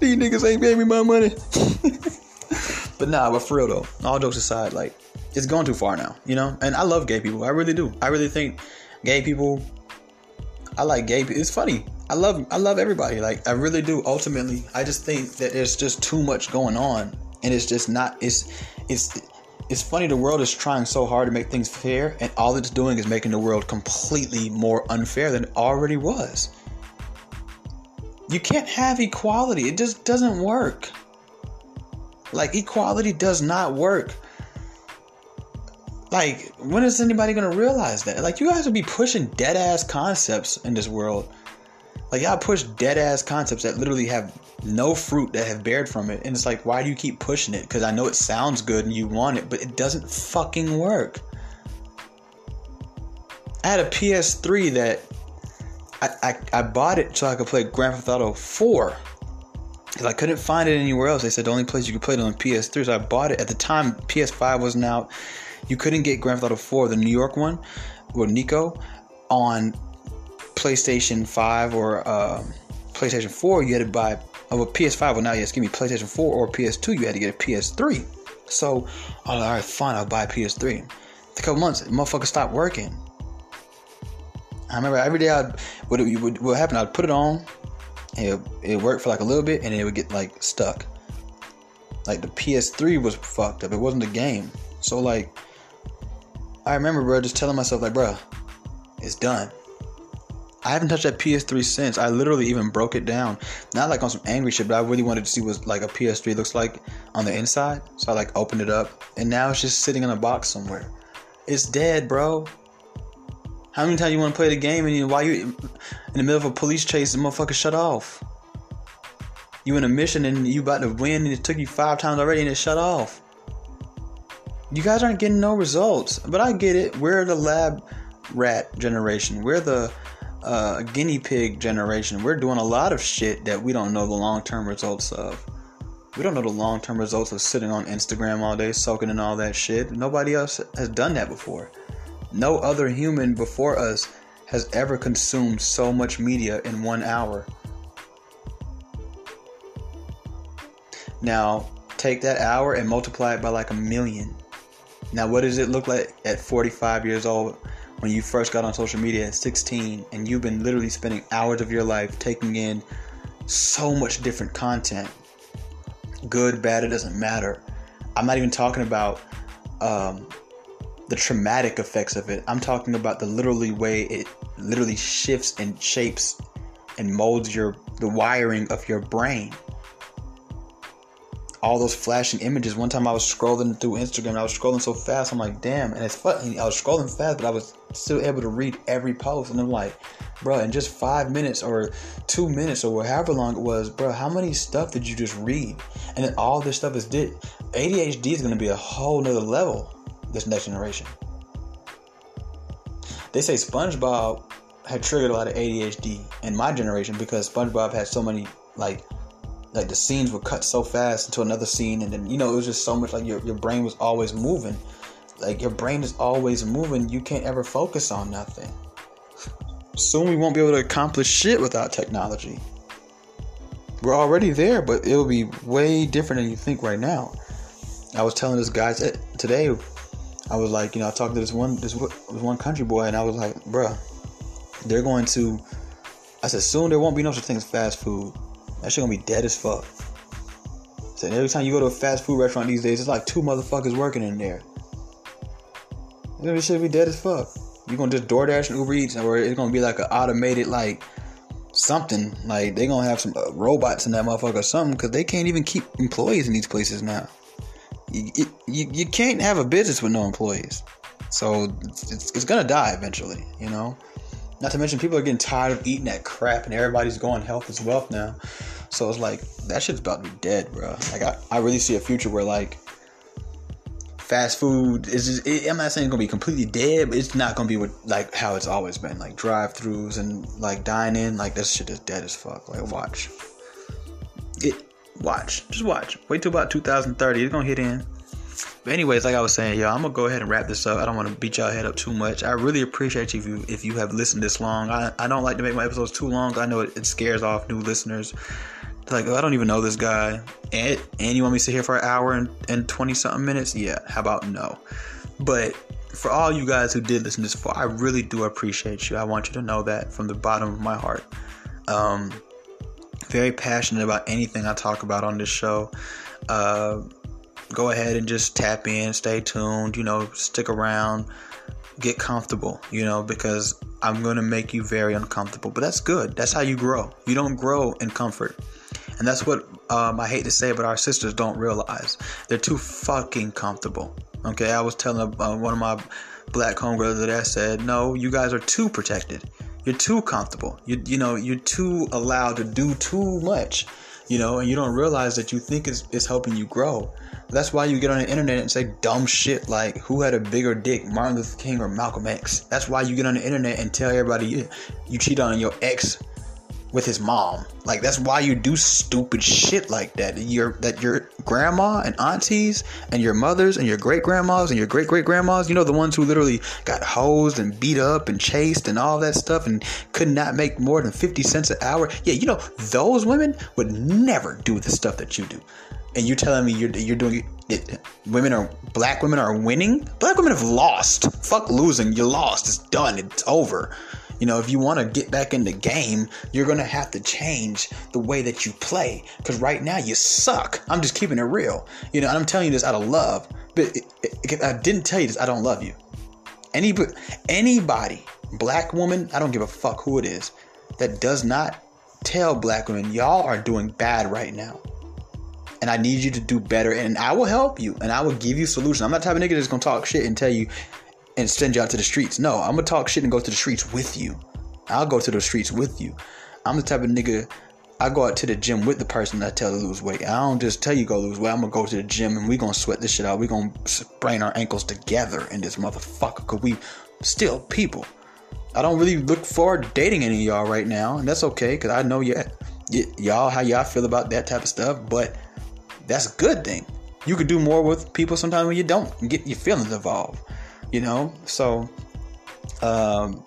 These niggas ain't paying me my money. *laughs* but nah, but for real though, all jokes aside, like it's going too far now, you know? And I love gay people. I really do. I really think gay people I like gay people. It's funny. I love I love everybody. Like I really do. Ultimately, I just think that there's just too much going on and it's just not it's it's it's funny the world is trying so hard to make things fair and all it's doing is making the world completely more unfair than it already was. You can't have equality. It just doesn't work. Like equality does not work. Like when is anybody gonna realize that? Like you guys will be pushing dead ass concepts in this world like y'all push dead ass concepts that literally have no fruit that have bared from it. And it's like, why do you keep pushing it? Because I know it sounds good and you want it, but it doesn't fucking work. I had a PS3 that I, I, I bought it so I could play Grand Theft Auto 4. Because I couldn't find it anywhere else. They said the only place you could play it on PS3. So I bought it. At the time, PS5 wasn't out. You couldn't get Grand Theft Auto 4, the New York one, or Niko, on PlayStation 5 or uh, PlayStation 4, you had to buy of a PS5. Well, now yes, give me PlayStation 4 or PS2. You had to get a PS3. So, all right, fine, I'll buy a PS3. A couple months, the motherfucker stopped working. I remember every day I'd what would what happened? I'd put it on, and it, it worked for like a little bit, and it would get like stuck. Like the PS3 was fucked up. It wasn't the game. So like, I remember, bro, just telling myself like, bro, it's done. I haven't touched that PS3 since. I literally even broke it down. Not like on some angry shit, but I really wanted to see what like a PS3 looks like on the inside. So I like opened it up, and now it's just sitting in a box somewhere. It's dead, bro. How many times you want to play the game and you, while you in the middle of a police chase, the motherfucker shut off? You in a mission and you about to win, and it took you five times already, and it shut off. You guys aren't getting no results, but I get it. We're the lab rat generation. We're the uh, guinea pig generation. We're doing a lot of shit that we don't know the long term results of. We don't know the long term results of sitting on Instagram all day, soaking in all that shit. Nobody else has done that before. No other human before us has ever consumed so much media in one hour. Now, take that hour and multiply it by like a million. Now, what does it look like at 45 years old when you first got on social media at 16 and you've been literally spending hours of your life taking in so much different content? Good, bad, it doesn't matter. I'm not even talking about um, the traumatic effects of it. I'm talking about the literally way it literally shifts and shapes and molds your the wiring of your brain all those flashing images. One time I was scrolling through Instagram, I was scrolling so fast, I'm like, damn. And it's funny, I was scrolling fast, but I was still able to read every post. And I'm like, bro, in just five minutes or two minutes or however long it was, bro, how many stuff did you just read? And then all this stuff is did. ADHD is going to be a whole nother level this next generation. They say SpongeBob had triggered a lot of ADHD in my generation because SpongeBob had so many like like the scenes were cut so fast into another scene and then you know it was just so much like your, your brain was always moving. Like your brain is always moving. You can't ever focus on nothing. Soon we won't be able to accomplish shit without technology. We're already there but it'll be way different than you think right now. I was telling this guy today i was like you know i talked to this one this one country boy and i was like bruh they're going to i said soon there won't be no such thing as fast food that shit gonna be dead as fuck. So every time you go to a fast food restaurant these days, it's like two motherfuckers working in there. This shit gonna be dead as fuck. You gonna just DoorDash and Uber Eats, or it's gonna be like an automated like something. Like they gonna have some uh, robots in that motherfucker or something because they can't even keep employees in these places now. You, you, you can't have a business with no employees. So it's, it's gonna die eventually, you know. Not to mention, people are getting tired of eating that crap, and everybody's going health is wealth now. So it's like that shit's about to be dead, bro. Like I, I really see a future where like fast food is. Just, it, I'm not saying it's gonna be completely dead, but it's not gonna be what like how it's always been, like drive-throughs and like dine in. Like this shit is dead as fuck. Like watch it. Watch, just watch. Wait till about 2030. It's gonna hit in. But anyways, like I was saying, yo, I'm gonna go ahead and wrap this up. I don't want to beat y'all head up too much. I really appreciate you if you if you have listened this long. I, I don't like to make my episodes too long. I know it, it scares off new listeners. like, oh, I don't even know this guy, and and you want me to sit here for an hour and and twenty something minutes? Yeah, how about no? But for all you guys who did listen this far, I really do appreciate you. I want you to know that from the bottom of my heart. Um, very passionate about anything I talk about on this show. Uh, go ahead and just tap in, stay tuned, you know, stick around, get comfortable, you know, because I'm going to make you very uncomfortable. But that's good. That's how you grow. You don't grow in comfort. And that's what um, I hate to say, but our sisters don't realize. They're too fucking comfortable. Okay, I was telling uh, one of my black homegirls that I said, no, you guys are too protected. You're too comfortable. You, you know, you're too allowed to do too much, you know, and you don't realize that you think it's, it's helping you grow. That's why you get on the internet and say dumb shit like who had a bigger dick, Martin Luther King or Malcolm X. That's why you get on the internet and tell everybody you, you cheat on your ex with his mom. Like that's why you do stupid shit like that. Your that your grandma and aunties and your mothers and your great grandmas and your great great grandmas, you know the ones who literally got hosed and beat up and chased and all that stuff and could not make more than 50 cents an hour. Yeah, you know those women would never do the stuff that you do. And you're telling me you're you're doing it, women are black women are winning? Black women have lost. Fuck losing. You lost. It's done. It's over you know if you want to get back in the game you're gonna have to change the way that you play because right now you suck i'm just keeping it real you know i'm telling you this out of love but i didn't tell you this i don't love you anybody anybody black woman i don't give a fuck who it is that does not tell black women y'all are doing bad right now and I need you to do better. And I will help you and I will give you solutions. I'm not the type of nigga that's gonna talk shit and tell you and send you out to the streets. No, I'm gonna talk shit and go to the streets with you. I'll go to the streets with you. I'm the type of nigga I go out to the gym with the person that I tell to lose weight. I don't just tell you go lose weight. I'm gonna go to the gym and we gonna sweat this shit out. We gonna sprain our ankles together in this motherfucker because we still people. I don't really look forward to dating any of y'all right now, and that's okay because I know y- y'all how y'all feel about that type of stuff. But that's a good thing. You could do more with people sometimes when you don't get your feelings involved, you know? So, um,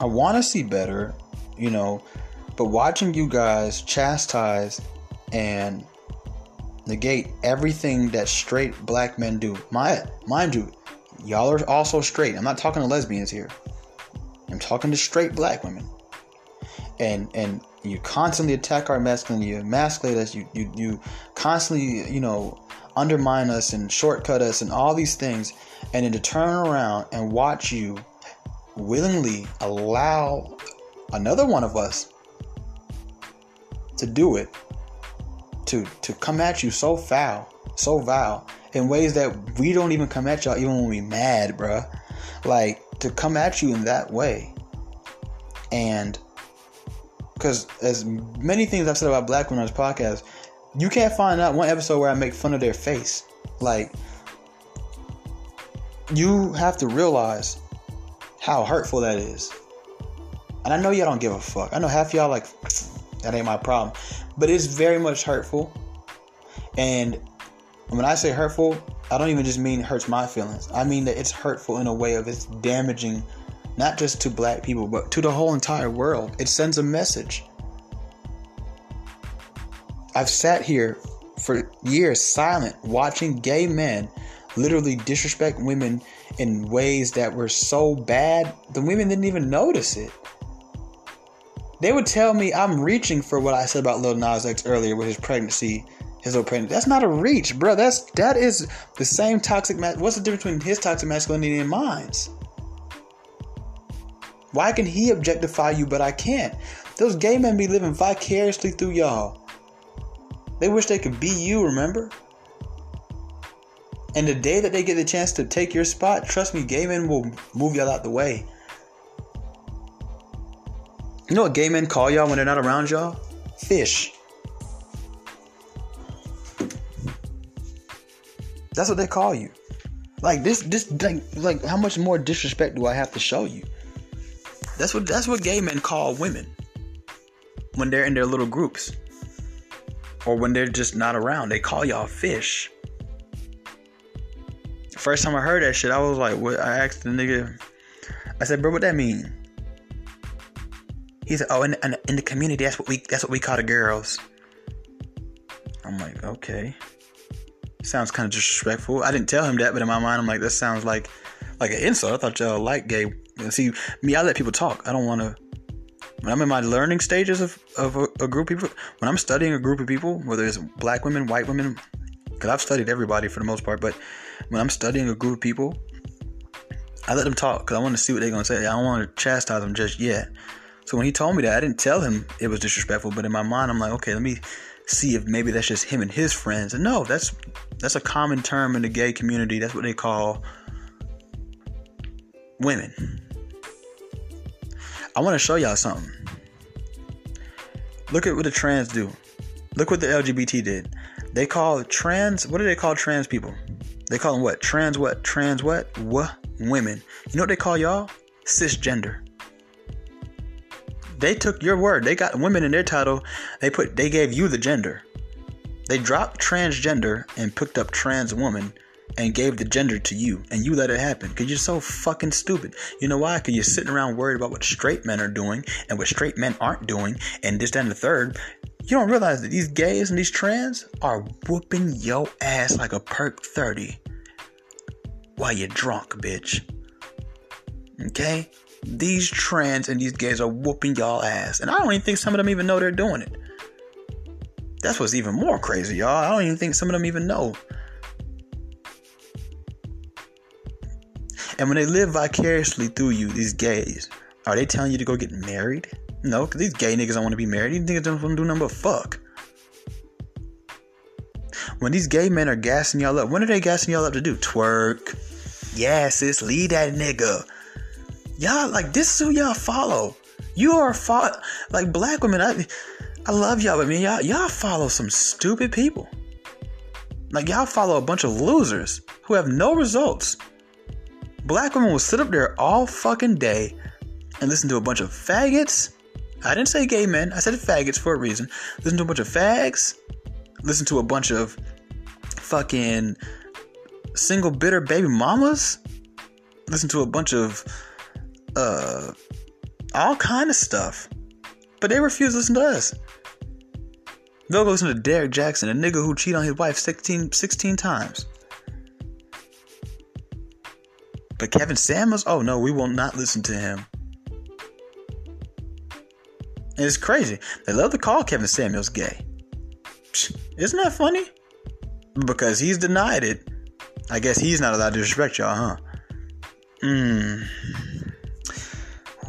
I want to see better, you know, but watching you guys chastise and negate everything that straight black men do. My, mind you, y'all are also straight. I'm not talking to lesbians here. I'm talking to straight black women. And and you constantly attack our masculinity, you emasculate us, you, you, you constantly, you know, undermine us and shortcut us and all these things, and then to turn around and watch you willingly allow another one of us to do it, to to come at you so foul, so vile, in ways that we don't even come at y'all even when we mad, bruh. Like to come at you in that way. And because as many things I've said about black women on this podcast, you can't find out one episode where I make fun of their face. Like, you have to realize how hurtful that is. And I know y'all don't give a fuck. I know half y'all like that ain't my problem, but it's very much hurtful. And when I say hurtful, I don't even just mean it hurts my feelings. I mean that it's hurtful in a way of it's damaging not just to black people, but to the whole entire world. It sends a message. I've sat here for years silent watching gay men literally disrespect women in ways that were so bad the women didn't even notice it. They would tell me I'm reaching for what I said about Lil Nas X earlier with his pregnancy, his pregnancy. That's not a reach, bro. That's that is the same toxic. Ma- What's the difference between his toxic masculinity and mine's? Why can he objectify you but I can't? Those gay men be living vicariously through y'all. They wish they could be you, remember? And the day that they get the chance to take your spot, trust me, gay men will move y'all out the way. You know what gay men call y'all when they're not around y'all? Fish. That's what they call you. Like this, this, like, like, how much more disrespect do I have to show you? That's what that's what gay men call women when they're in their little groups, or when they're just not around. They call y'all fish. First time I heard that shit, I was like, "What?" I asked the nigga. I said, "Bro, what that mean?" He said, "Oh, in, in, in the community, that's what we that's what we call the girls." I'm like, okay sounds kind of disrespectful. I didn't tell him that, but in my mind, I'm like, that sounds like like an insult. I thought y'all like gay. See, me, I let people talk. I don't want to. When I'm in my learning stages of, of a, a, group of people, when I'm studying a group of people, whether it's black women, white women, because I've studied everybody for the most part, but when I'm studying a group of people, I let them talk because I want to see what they're going to say. I don't want to chastise them just yet. So when he told me that, I didn't tell him it was disrespectful, but in my mind, I'm like, okay, let me see if maybe that's just him and his friends. And no, that's that's a common term in the gay community. That's what they call women. I want to show y'all something. Look at what the trans do. Look what the LGBT did. They call trans. What do they call trans people? They call them what? Trans what? Trans what? What? Women. You know what they call y'all? Cisgender they took your word. They got women in their title. They put they gave you the gender. They dropped transgender and picked up trans woman and gave the gender to you and you let it happen because you're so fucking stupid. You know why? Because you're sitting around worried about what straight men are doing and what straight men aren't doing and this, that, and the third. You don't realize that these gays and these trans are whooping your ass like a perk 30 while you're drunk, bitch. Okay? these trans and these gays are whooping y'all ass. And I don't even think some of them even know they're doing it. That's what's even more crazy, y'all. I don't even think some of them even know. And when they live vicariously through you, these gays, are they telling you to go get married? No, because these gay niggas don't want to be married. These niggas don't want to do nothing but fuck. When these gay men are gassing y'all up, when are they gassing y'all up to do? Twerk. Yeah, sis, lead that nigga y'all like this is who y'all follow. You are fo- like black women. I I love y'all, but I mean y'all y'all follow some stupid people. Like y'all follow a bunch of losers who have no results. Black women will sit up there all fucking day and listen to a bunch of faggots. I didn't say gay men. I said faggots for a reason. Listen to a bunch of fags. Listen to a bunch of fucking single bitter baby mamas. Listen to a bunch of uh, all kind of stuff. But they refuse to listen to us. They'll go listen to Derek Jackson, a nigga who cheated on his wife 16, 16 times. But Kevin Samuels, oh no, we will not listen to him. It's crazy. They love to call Kevin Samuels gay. Isn't that funny? Because he's denied it. I guess he's not allowed to disrespect y'all, huh? Mmm.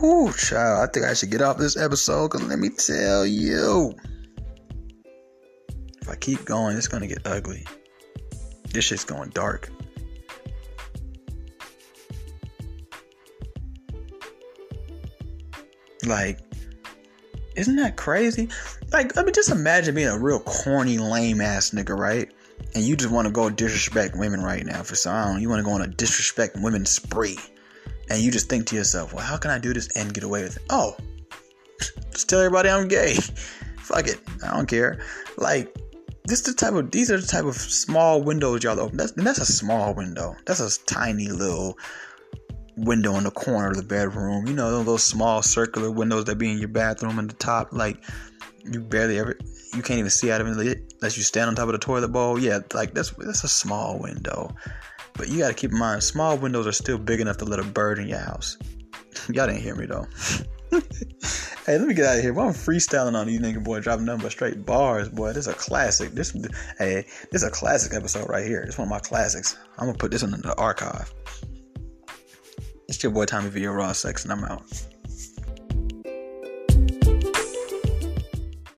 Ooh, child, I think I should get off this episode because let me tell you. If I keep going, it's gonna get ugly. This shit's going dark. Like, isn't that crazy? Like, I mean, just imagine being a real corny, lame ass nigga, right? And you just want to go disrespect women right now for some. You want to go on a disrespect women spree and you just think to yourself, well, how can I do this and get away with it? Oh, *laughs* just tell everybody I'm gay. *laughs* Fuck it, I don't care. Like this the type of these are the type of small windows y'all open. That's that's a small window. That's a tiny little window in the corner of the bedroom. You know those small circular windows that be in your bathroom in the top. Like you barely ever you can't even see out of it unless you stand on top of the toilet bowl. Yeah, like that's that's a small window. But you got to keep in mind, small windows are still big enough to let a bird in your house. *laughs* Y'all didn't hear me though. *laughs* hey, let me get out of here. Well, I'm freestyling on these nigga boy, dropping nothing straight bars, boy. This is a classic. This, hey, this is a classic episode right here. It's one of my classics. I'm gonna put this in the archive. It's your boy Tommy V. Raw Sex, and I'm out.